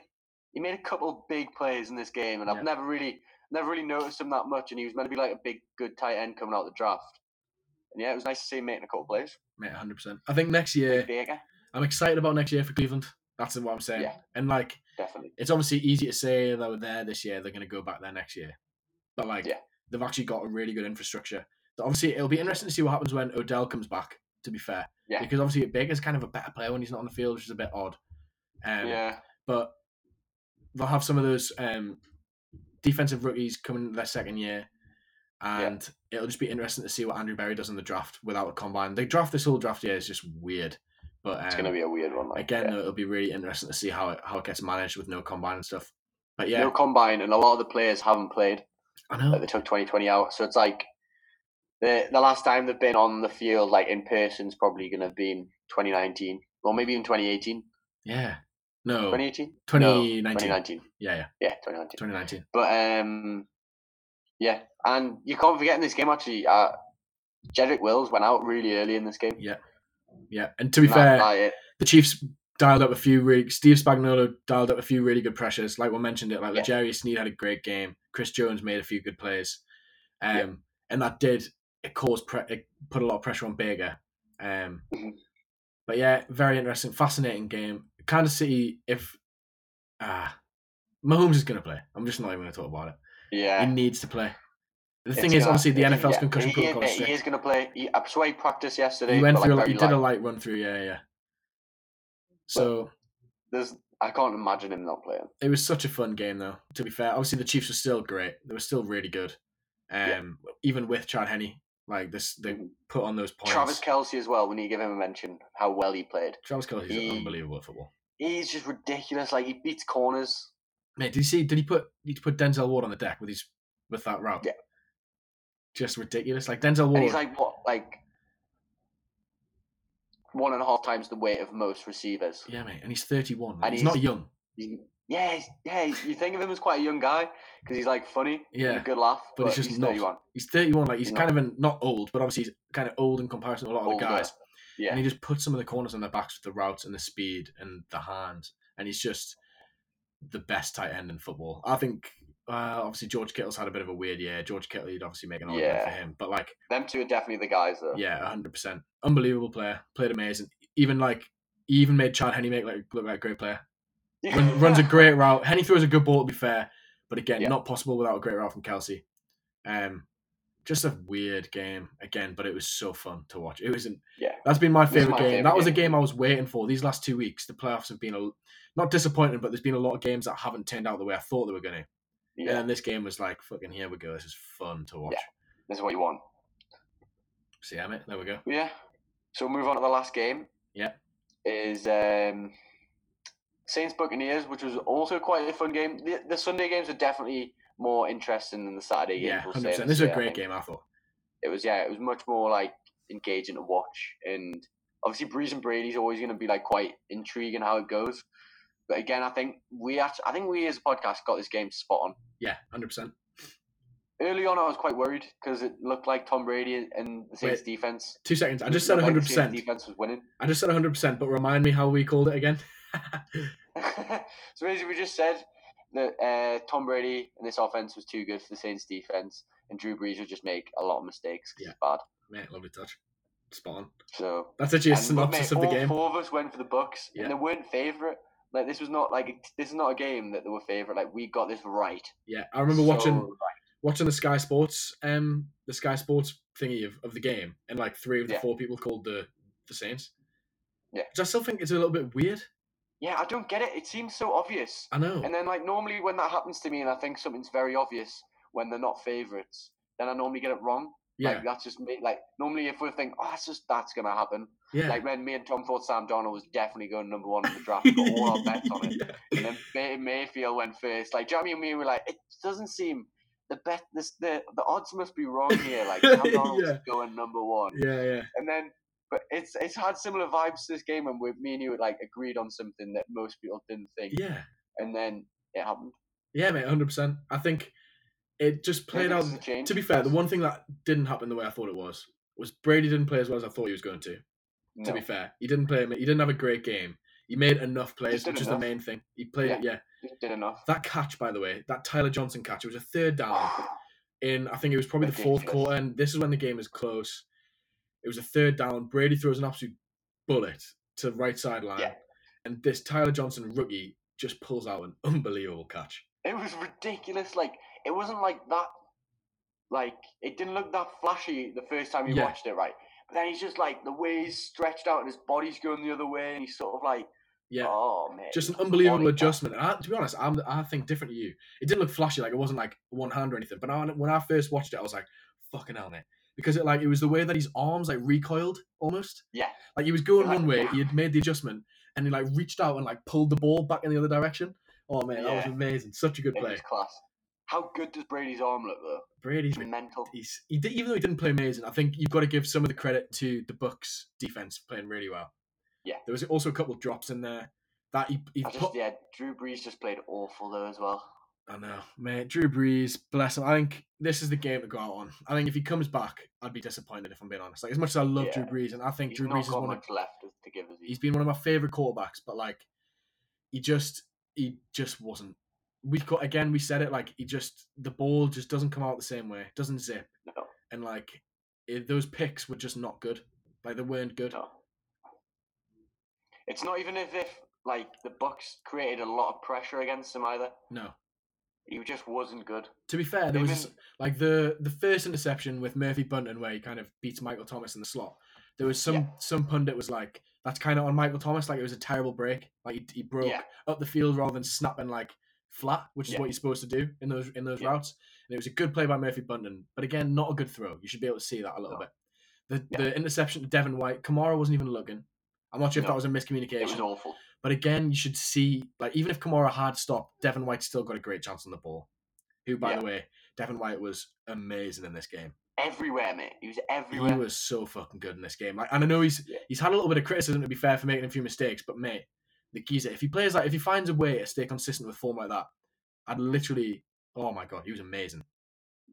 he made a couple of big plays in this game and
Yeah.
I've never really never really noticed him that much and he was meant to be like a big good tight end coming out of the draft. And yeah, it was nice to see him making a couple of plays.
Mate, hundred percent. I think next year I'm excited about next year for Cleveland. That's what I'm saying.
Yeah.
And like,
definitely.
it's obviously easy to say they were there this year. They're going to go back there next year. But like,
Yeah.
they've actually got a really good infrastructure. So obviously, it'll be interesting to see what happens when Odell comes back. To be fair,
Yeah.
because obviously Baker's kind of a better player when he's not on the field, which is a bit odd. Um,
yeah.
But they'll have some of those um, defensive rookies coming into their second year, and it'll just be interesting to see what Andrew Berry does in the draft without a combine. The draft this whole draft year is just weird, but um,
It's gonna be a weird one. Like,
again
yeah.
though, it'll be really interesting to see how it how it gets managed with no combine and stuff. But yeah,
no combine, and a lot of the players haven't played.
I know.
Like they took 2020 out, so it's like the the last time they've been on the field, like in person, is probably gonna be in 2019, or maybe in 2018.
Yeah, no,
2018.
2019.
2019.
Yeah, yeah,
Yeah, 2019.
2019.
But um, yeah, and you can't forget in this game actually, uh, Jedrick Wills went out really early in this game.
Yeah, yeah. And to be fair,
it-
the Chiefs dialed up a few really Steve Spagnuolo dialed up a few really good pressures. Like we mentioned it, like
Yeah.
L'Jarius Sneed had a great game. Chris Jones made a few good plays, um,
Yeah.
and that did it caused pre- it put a lot of pressure on Baker. Um,
Mhm.
but yeah, very interesting, fascinating game. Kansas City, if ah, Mahomes is going to play. I'm just not even going to talk about it.
yeah.
He needs to play. The thing is, obviously, the NFL's
yeah,
concussion
he,
protocol
He, he is going to play. He, I saw he practiced yesterday.
He went through.
like,
a- he
very
did a
light.
light run through. Yeah, yeah. So
There's, I can't imagine him not playing.
it was such a fun game, though. To be fair, obviously the Chiefs were still great. They were still really good. Um,
Yeah.
even with Chad Henne, like this, they
Mhm.
put on those points.
Travis Kelce as well. When you give him a mention, how well he played.
Travis Kelce's
he-
unbelievable at football.
He's just ridiculous. Like he beats corners.
Mate, did you see? Did he put? Did he put Denzel Ward on the deck with his with that route?
Yeah.
Just ridiculous. Like Denzel
And he's like what, like one and a half times the weight of most receivers.
yeah, mate, and he's thirty-one. Like,
And
he's,
he's-
not young.
He- yeah, he's, yeah. he's- You think of him as quite a young guy because he's like funny,
Yeah,
a good laugh,
but he's just not.
31.
He's thirty-one. Like he's
He's
kind of an, not old, but obviously he's kind of old in comparison to a lot of the guys.
Yeah,
and he just puts some of the corners on their backs with the routes and the speed and the hands, and he's just the best tight end in football. I think. Uh, obviously, George Kittle's had a bit of a weird year. George Kittle, you'd obviously make an argument
Yeah.
for him, but like,
them two are definitely the guys though.
yeah, hundred percent, unbelievable player, played amazing. Even like, he even made Chad Henne make like look like a great player. Run, runs a great route. Henne throws a good ball, to be fair, but again,
Yeah.
not possible without a great route from Kelce. Um, just a weird game again, but it was so fun to watch. It wasn't.
Yeah.
That's been my favorite
my
game.
favourite
that was a
game.
game I was waiting for. These last two weeks, the playoffs have been a not disappointing, but there's been a lot of games that haven't turned out the way I thought they were going to. And
yeah.
then this game was like, fucking, here we go. This is fun to watch.
Yeah. This is what you want.
See, so yeah, mate, there we go.
Yeah. So we'll move on to the last game.
Yeah.
Is um, Saints Buccaneers, which was also quite a fun game. The, the Sunday games are definitely more interesting than the Saturday games.
Yeah,
we'll
hundred
say
percent. This was a
year, I
great game. I thought.
It was yeah, it was much more like engaging to watch, and obviously Brees and Brady's always going to be like quite intriguing how it goes. But again, I think we actually, I think we as a podcast got this game spot on.
Yeah, hundred percent.
Early on, I was quite worried because it looked like Tom Brady and the Saints defense.
Two seconds. I just said
looked like
hundred percent.
Defense was winning.
I just said hundred percent. But remind me how we called it again.
so basically, we just said that uh, Tom Brady and this offense was too good for the Saints defense, and Drew Brees would just make a lot of mistakes.
Yeah.
bad.
Mate, lovely touch. Spot on.
So
That's actually a synopsis
mate,
of the game.
Four of us went for the Bucks,
Yeah.
and they weren't favorite. Like this was not like this is not a game that they were favorite. Like we got this right.
Yeah, I remember
So
watching
right.
watching the Sky Sports um the Sky Sports thingy of, of the game, and like three of the
Yeah.
four people called the the Saints.
Yeah.
Which I still think it's a little bit weird.
Yeah, I don't get it. It seems so obvious.
I know.
And then like normally when that happens to me, and I think something's very obvious when they're not favorites, then I normally get it wrong.
Yeah,
Like that's just me. Like normally if we think, oh, that's just that's gonna happen.
yeah.
Like when me and Tom thought Sam Darnold was definitely going number one in the draft, we got all our bets on it.
Yeah.
And then May- Mayfield went first. Like, do you know what I mean? We were like, it doesn't seem the bet. This the the odds must be wrong here. Like Sam Darnold's
Yeah.
going number one,
yeah, yeah,
and then. But it's it's had similar vibes to this game, and we, me and you like agreed on something that most people didn't think,
yeah,
and then it happened.
yeah, mate. Hundred percent. I think it just played out.
this is a change.
To be fair, the one thing that didn't happen the way I thought it was was Brady didn't play as well as I thought he was going to.
no.
To be fair, he didn't play. He didn't have a great game. He made enough plays, which is the main thing. He played
Yeah.
Yeah,
Just did enough.
that catch, by the way, that Tyler Johnson catch. It was a third down. in I think it was probably the fourth quarter, and this is when the game is close. It was a third down. Brady throws an absolute bullet to right sideline,
Yeah.
and this Tyler Johnson rookie just pulls out an unbelievable catch.
It was ridiculous. Like it wasn't like that. Like it didn't look that flashy the first time you
Yeah.
watched it, right? But then he's just like the way he's stretched out and his body's going the other way, and he's sort of like,
Yeah,
oh man,
just an unbelievable adjustment. And I, to be honest, I'm, I think different to you. It didn't look flashy, like it wasn't like one hand or anything. But I, when I first watched it, I was like, fucking hell, mate. Because it like it was the way that his arms like recoiled almost.
Yeah.
Like he was going
Like,
one way,
yeah.
he had made the adjustment, and he like reached out and like pulled the ball back in the other direction. Oh man, that was amazing. Such a good
It
play.
was class. How good does Brady's arm look though?
Brady's
Mental.
he's he did, even though he didn't play amazing, I think you've got to give some of the credit to the Bucks defense playing really well.
Yeah.
There was also a couple of drops in there that he, he
I just
put.
yeah, Drew Brees just played awful though as well.
I know, mate. Drew Brees, bless him. I think this is the game to go out on. I think if he comes back, I'd be disappointed if I'm being honest. Like as much as I love Drew Brees, and I think
He's
Drew Brees is one of
left to give us.
he's been one of my favorite quarterbacks, but like he just he just wasn't. We got again. We said it like he just the ball just doesn't come out the same way. Doesn't zip,
No.
and like it, those picks were just not good. Like they weren't good.
No. It's not even as if like the Bucks created a lot of pressure against him either.
No.
He just wasn't good.
To be fair, there was
Even-
like the the first interception with Murphy-Bunting where he kind of beats Michael Thomas in the slot. There was some
Yeah.
some pundit was like that's kind of on Michael Thomas. Like it was a terrible break. Like he, he broke
Yeah.
up the field rather than snapping like flat, which is
Yeah.
what you're supposed to do in those in those
Yeah.
routes. And it was a good play by Murphy-Bunting, but again, not a good throw. You should be able to see that a little
No.
bit. The
Yeah.
the interception to Devin White, Kamara wasn't even looking. I'm not sure if that was a
It
miscommunication.
was awful.
But again, you should see like even if Kamara had stopped, Devin White still got a great chance on the ball. Who, by the way, Devin White was amazing in this game.
Everywhere, mate. He was everywhere.
He was so fucking good in this game. Like, and I know he's
Yeah.
he's had a little bit of criticism to be fair for making a few mistakes, but mate, the geezer, if he plays like if he finds a way to stay consistent with form like that, I'd literally, oh my god, he was amazing.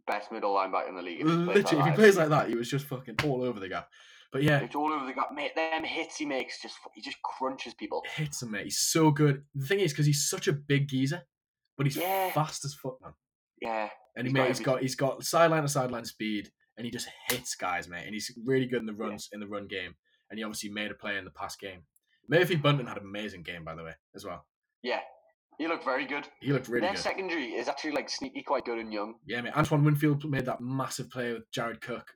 Best middle linebacker in the league. If he plays
Literally, if
like
he
that.
plays like that, he was just fucking all over the gap. But yeah,
It's all over the gap, mate. Them hits he makes, just he just crunches people.
hits him, mate. He's so good. The thing is, because he's such a big geezer, but he's
Yeah.
fast as fuck, man.
Yeah,
And he
He's got
he's got he's got sideline to sideline speed, and he just hits guys, mate. And he's really good in the runs in the run game. And he obviously made a play in the pass game. Murphy-Bunting had an amazing game, by the way, as well.
yeah. He looked very good.
He looked really
Their
good.
secondary is actually like sneaky quite good and young.
Yeah, mate. Antoine Winfield made that massive play with Jared Cook.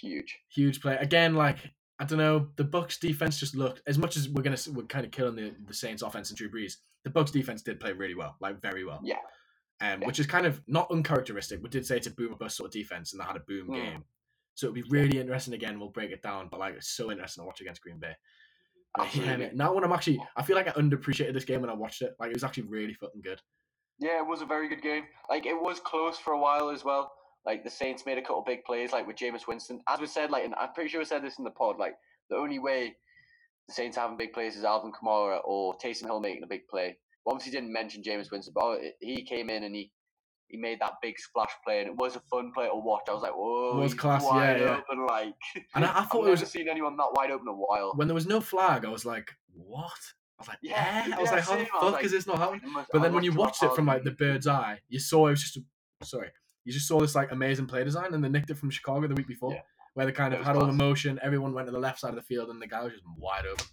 Huge.
Huge play again. Like I don't know, the Bucks defense just looked as much as we're gonna we're kind of killing the the Saints offense and Drew Brees. The Bucks defense did play really well, like very well.
Yeah.
Um,
Yeah.
which is kind of not uncharacteristic. We did say it's a boom or bust sort of defense, and they had a boom
Mm.
game. So it'll be really interesting again. We'll break it down, but like it's so interesting to watch against Green Bay.
Absolutely.
mate, now when I'm actually, oh. I feel like I underappreciated this game when I watched it. Like it was actually really fucking good.
Yeah, it was a very good game. Like it was close for a while as well. Like the Saints made a couple big plays, like with Jameis Winston. As we said, like and I'm pretty sure we said this in the pod. Like the only way the Saints having big plays is Alvin Kamara or Taysom Hill making a big play. We obviously didn't mention Jameis Winston, but oh, he came in and he he made that big splash play, and it was a fun play to watch. I was like, whoa,
was class, yeah,
wide
yeah.
open, like.
And I, I thought it was
seen anyone that wide open in a while.
when there was no flag. I was like, what? I was like,
Yeah,
yeah. I was
yeah,
like, how the.
I
fuck
like,
is this not happening? But then when you watched it from like the bird's eye, you saw it was just a, sorry, you just saw this like amazing play design, and they nicked it from Chicago the week before,
Yeah.
where they kind of had all the motion. Everyone went to the left side of the field, and the guy was just wide open.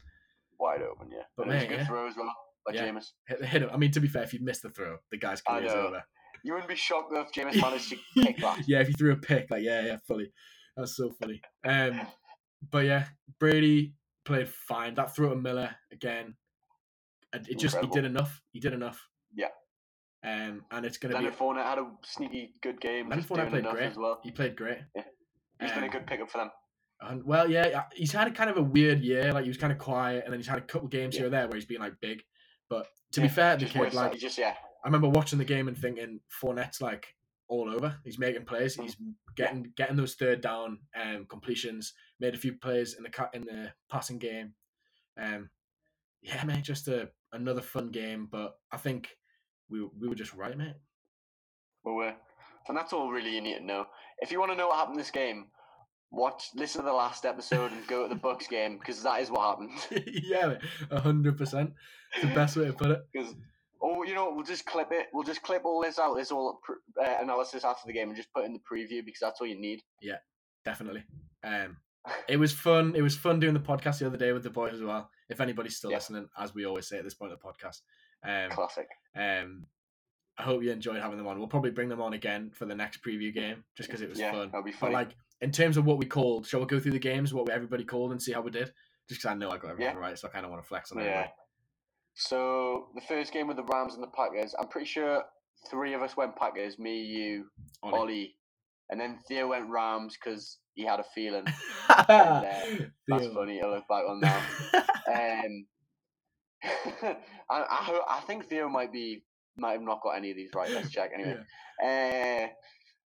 wide open, yeah.
But
But it was a good
yeah.
throw as well by
Yeah.
Jameis.
Hit, hit him. I mean, to be fair, if you missed the throw, the guy's
I
career's
know.
over.
You wouldn't be shocked though if Jameis managed to kick that.
yeah, if you threw a pick, like yeah, yeah, fully. That's so funny. Um, but yeah, Brady played fine. That throw to Miller again. and It just he did enough. He did enough.
Yeah.
Um, and it's gonna
Leonard
be.
Fournette had a sneaky good game.
Leonard Fournette played great.
as well.
He played great. Yeah.
He's been a
Um,
good pickup for them.
And well, yeah, he's had a kind of a weird year. Like he was kind of quiet, and then he's had a couple games
Yeah.
here or there where he's been like big. But to be
Yeah,
fair, the kid, like
He just yeah,
I remember watching the game and thinking Fournette's like all over. He's making plays. He's getting getting those third down um, completions. Made a few plays in the cut in the passing game. Um, yeah, mate, just a another fun game. But I think we we were just right, mate.
well, we're, and that's all really you need to know. If you want to know what happened this game, watch, listen to the last episode and go to the Bucks game because that is what happened.
yeah, a hundred percent. The best way to put it.
Because, oh, you know, we'll just clip it. We'll just clip all this out, this all uh, analysis after the game, and just put in the preview because that's all you need.
Yeah, definitely. Um, it was fun. It was fun doing the podcast the other day with the boys as well. If anybody's still
Yeah.
listening, as we always say at this point of the podcast, um,
Classic.
um, I hope you enjoyed having them on. We'll probably bring them on again for the next preview game, just because it was
yeah,
fun.
that'll be
But like in terms of what we called, shall we go through the games, what everybody called, and see how we did? Just because I know I got everything
Yeah.
right, so I kind of want to flex on
yeah.
everybody.
So the first game with the Rams and the Packers, I'm pretty sure three of us went Packers. Me, you,
Ollie.
Ollie, And then Theo went Rams because he had a feeling. And, uh, That's funny to look back on that. Um, I, I I think Theo might be might have not got any of these right. Let's check anyway. Uh,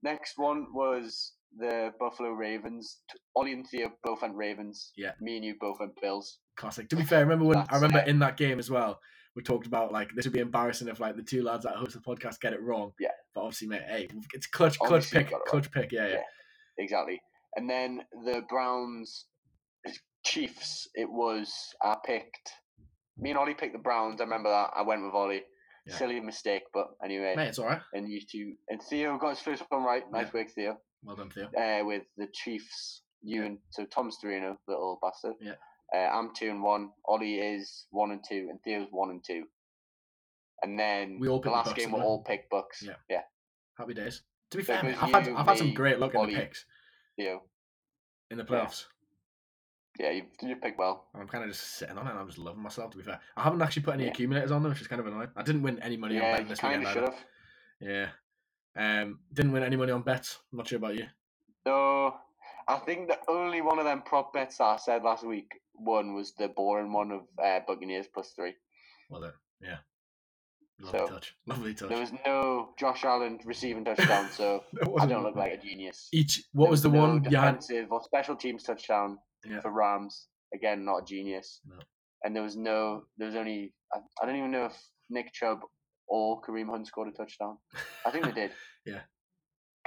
next one was the Buffalo Ravens. Ollie and Theo both went Ravens.
Yeah.
Me and you both went Bills.
Classic. To be fair, I remember when I remember
it.
in that game as well. We talked about like this would be embarrassing if like the two lads that host the podcast get it wrong.
Yeah.
But obviously, mate, hey, it's clutch, clutch
Obviously
pick,
got it right.
clutch pick. Yeah, yeah.
Yeah. Exactly. And then the Browns Chiefs. It was I picked. Me and Ollie picked the Browns. I remember that. I went with Ollie.
Yeah.
Silly mistake, but anyway.
Mate, it's all right.
And you two and Theo got his first one right. Nice work, Theo.
Well done, Theo.
uh, with the Chiefs. You and so and oh, little bastard.
Yeah.
Uh, I'm two and one. Ollie is one and two, and Theo's one and two. And then
We all
the last
Bucks,
game we all picked Bucks.
Yeah.
yeah.
Happy days. To be
So
fair,
goes
I've had I've had some great luck in the picks
Theo.
in the playoffs.
Yeah, you you picked well.
I'm kind of just sitting on it. and I'm just loving myself. To be fair, I haven't actually put any
Yeah.
accumulators on them, which is kind of annoying. I didn't win any money on
yeah,
betting
you
this
kind
weekend.
of should have.
Yeah. Um, didn't win any money on bets. I'm not sure about you.
No, I think the only one of them prop bets that I said last week one was the boring one of uh, Buccaneers plus three.
Well done. Yeah. Lovely
So,
touch. Lovely touch.
There was no Josh Allen receiving touchdown, so I don't look like a genius.
Each. What
There
was the
no
one
defensive or special teams touchdown
Yeah.
for Rams? Again, not a genius.
No.
And there was no. There was only. I, I don't even know if Nick Chubb or Kareem Hunt scored a touchdown. I think they did.
Yeah.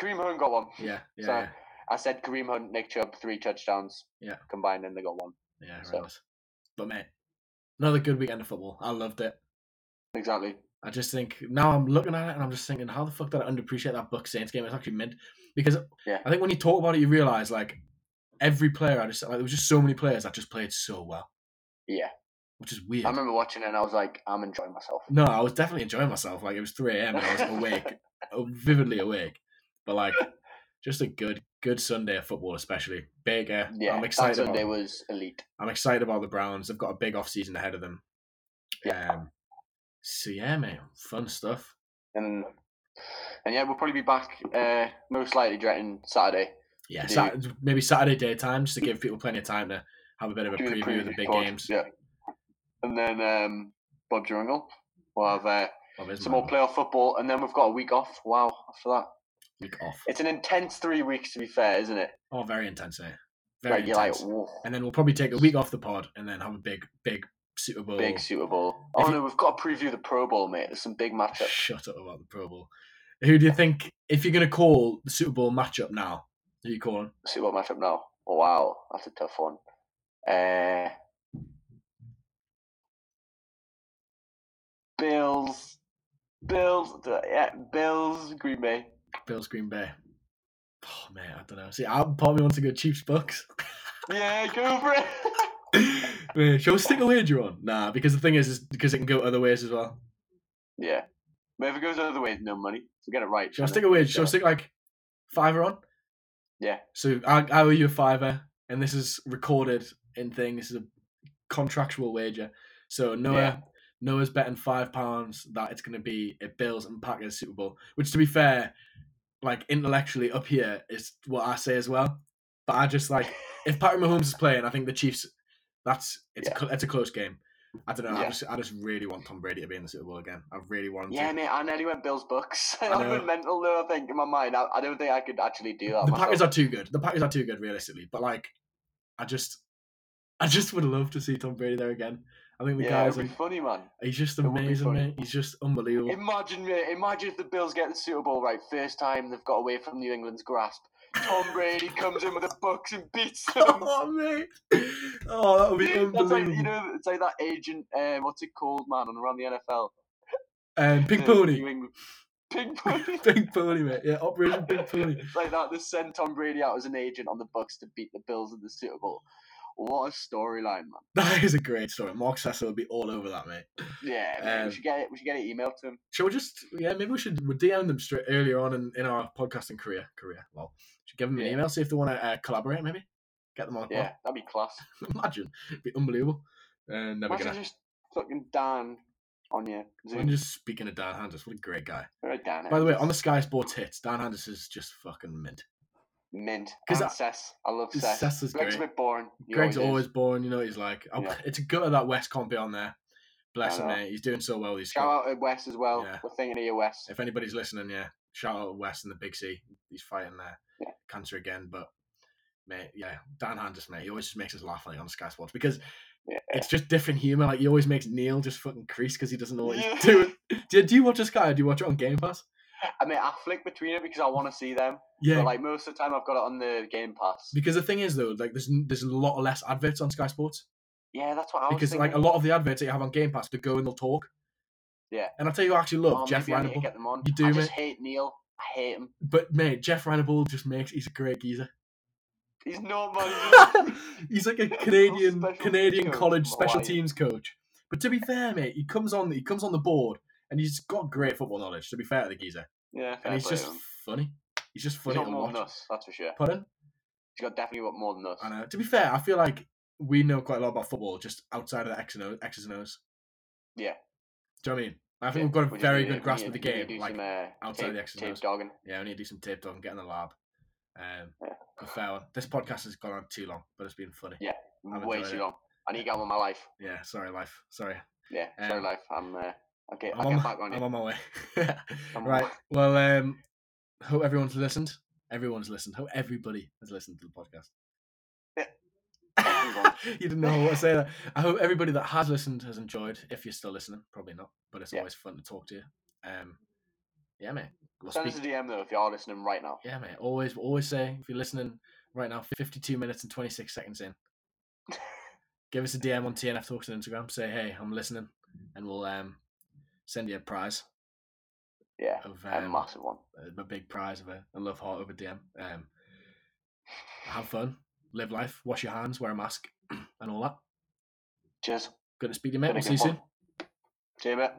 Kareem Hunt got one.
Yeah. Yeah.
So-
yeah.
I said Kareem Hunt, Nick Chubb, three touchdowns.
Yeah.
Combined, and they got one.
Yeah.
so-
horrendous. But mate, another good weekend of football. I loved it.
Exactly.
I just think now I'm looking at it and I'm just thinking, how the fuck did I underappreciate that Bucks Saints game? It's actually mint because
Yeah.
I think when you talk about it, you realize like every player. I just like there was just so many players that just played so well,
Yeah.
Which is weird.
I remember watching it and I was like, I'm enjoying myself.
No, I was definitely enjoying myself. Like it was 3 a.m. and I was awake, uh, vividly awake. But like, just a good, good Sunday of football, especially bigger.
Yeah.
I'm
that
excited.
Sunday
About,
was elite.
I'm excited about the Browns. They've got a big off season ahead of them.
Yeah.
Um, so yeah, man, fun stuff.
And and yeah, we'll probably be back uh, most likely directing Saturday.
Yeah, maybe Saturday daytime just to give people plenty of time to have a bit of a
the
preview of the big
pod,
games.
Yeah. And then um, Bob Jungle. We'll have uh, some more playoff football, and then we've got a week off. Wow, after that,
week off.
it's an intense three weeks to be fair, isn't it?
Oh, very intense, eh? Very
like you're like,
intense. and then we'll probably take a week off the pod and then have a big, big Super Bowl.
big Super Bowl. Oh
you-
no, we've got to preview the Pro Bowl, mate. There's some big matchups.
Shut up about the Pro Bowl. Who do you think, if you're going to call the Super Bowl matchup now, who are you calling?
See what matchup now. Oh wow, that's a tough one. Uh, Bills, Bills, yeah, Bills, Green Bay.
Bills, Green Bay. Oh, man, I don't know. See, I part of me wants to go Chiefs, Bucks.
Yeah, go for it.
Man, shall we stick a wager on? Nah, because the thing is, is because it can go other ways as well.
yeah, but if it goes other ways, no money. So get it right.
Shall I stick a wager? Shall I stick like fiver on?
Yeah.
So I, I owe you a fiver, and this is recorded in thing. This is a contractual wager. So Noah,
Yeah.
Noah's betting five pounds that it's going to be a Bills and Packers Super Bowl. Which, to be fair, like intellectually up here is what I say as well. But I just like if Patrick Mahomes is playing, I think the Chiefs. That's it's
Yeah.
it's a close game. I don't know. I just I just really want Tom Brady to be in the Super Bowl again. I really want
Yeah,
to.
mate, I nearly went Bills Bucks.
I know.
mental though. I think in my mind, I, I don't think I could actually do that.
the
myself.
Packers are too good. The Packers are too good, realistically. But like, I just, I just would love to see Tom Brady there again. I think the
yeah,
guy's like,
funny, man.
he's just amazing, mate. He's just unbelievable.
Imagine, mate, imagine if the Bills get the Super Bowl right first time they've got away from New England's grasp. Tom Brady comes in with the Bucks and beats them.
oh mate, oh that would be unbelievable.
like you know, it's like that agent. Um, what's it called, man? On around the NFL.
um, Pig
The
Pony,
Pig Pony.
Pig Pony, mate. Yeah, Operation Pig Pony.
It's like that. They send Tom Brady out as an agent on the Bucks to beat the Bills in the Super Bowl. What a storyline, man!
That is a great story. Marc Sessler would be all over that, mate.
Yeah, man,
Um,
we should get it. We should get it emailed to him.
Shall we just, yeah, maybe we should we'll DM them straight earlier on in, in our podcasting career. Career, well, should give them an email, see if they want to uh, collaborate, maybe get them on. pod.
Yeah, that'd be class.
Imagine, it'd be unbelievable. Uh, never
Imagine
gonna.
just fucking Dan on your Zoom.
I'm just speaking of Dan Hanzus. What a great guy.
Right, Dan.
By the way, on the Sky Sports hits, Dan Hanzus is just fucking mint.
Mint.
'Cause
And
I-
Cess. I love Cess.
Cess is
Greg's
great.
a bit boring. He
Greg's
is.
always born. You know he's like. Oh,
Yeah.
It's a gutter that West can't be on there. Bless him, mate. He's doing so well. He's
Shout out to West as well.
Yeah.
We're thinking of you, West.
if anybody's listening, yeah, shout out to West and the Big C. He's fighting there,
Yeah.
cancer again. But mate, yeah, Dan Hanzus, mate, he always just makes us laugh like on Sky Sports because
Yeah.
it's just different humor. Like he always makes Neil just fucking crease because he doesn't know what he's doing. Do, do you watch a Sky? Or do you watch it on Game Pass?
I mean, I flick between it because I want to see them.
Yeah,
But like most of the time, I've got it on the Game Pass.
because the thing is though, like there's there's a lot less adverts on Sky Sports
Yeah, that's what I was thinking.
because
thinking.
like a lot of the adverts that you have on Game Pass, they go and they'll talk.
Yeah.
And I'll tell you, I actually love
Oh,
Jeff
I
Reinebold.
get them on.
You do,
I
mate.
hate Neil. I hate him.
But mate, Jeff Reinebold just makes he's a great geezer.
He's not man.
he's like a Canadian Canadian college special teams coach. But to be fair, mate, he comes on he comes on the board and he's got great football knowledge. To be fair to the geezer,
yeah,
and he's just
him.
funny. He's just
He's
funny
got
to
more
watch.
than us, that's for sure.
Pardon?
He's got definitely got more than us.
I know. To be fair, I feel like we know quite a lot about football just outside of the X and O, X's and O's.
Yeah.
Do you know what I mean? I think
Yeah,
we've got a
we
very good grasp of the
need- we need to
game. Like,
some, uh,
outside
tape,
the X's and
tape
O's.
dogging.
yeah, we need to do some tape and get in the lab. Um,
Yeah.
fair one. This podcast has gone on too long, but it's been funny.
Yeah. Way too
it.
long. I need to get on with my life.
Yeah, sorry, life. Sorry.
Yeah,
Um,
sorry, life. I'm. Uh, I'll.
I'm on,
back on
I'm on my way. Right.
my-
Well, um, hope everyone's listened. Everyone's listened. Hope everybody has listened to the podcast. You didn't know what to say there. I hope everybody that has listened has enjoyed. If you're still listening, probably not, but it's
Yeah.
always fun to talk to you. Um, yeah, mate. We'll
Send
speak.
us a DM though if you are listening right now.
Yeah, mate. Always, always say if you're listening right now, 52 minutes and 26 seconds in, give us a DM on TNF Talks on Instagram. Say, hey, I'm listening, and we'll um send you a prize
Yeah,
of
a
um,
massive one.
a big prize of a, a love heart over DM. Um, have fun, live life, wash your hands, wear a mask, and all that.
Cheers.
Good to speak to you, mate. We'll see you soon.
See you, mate.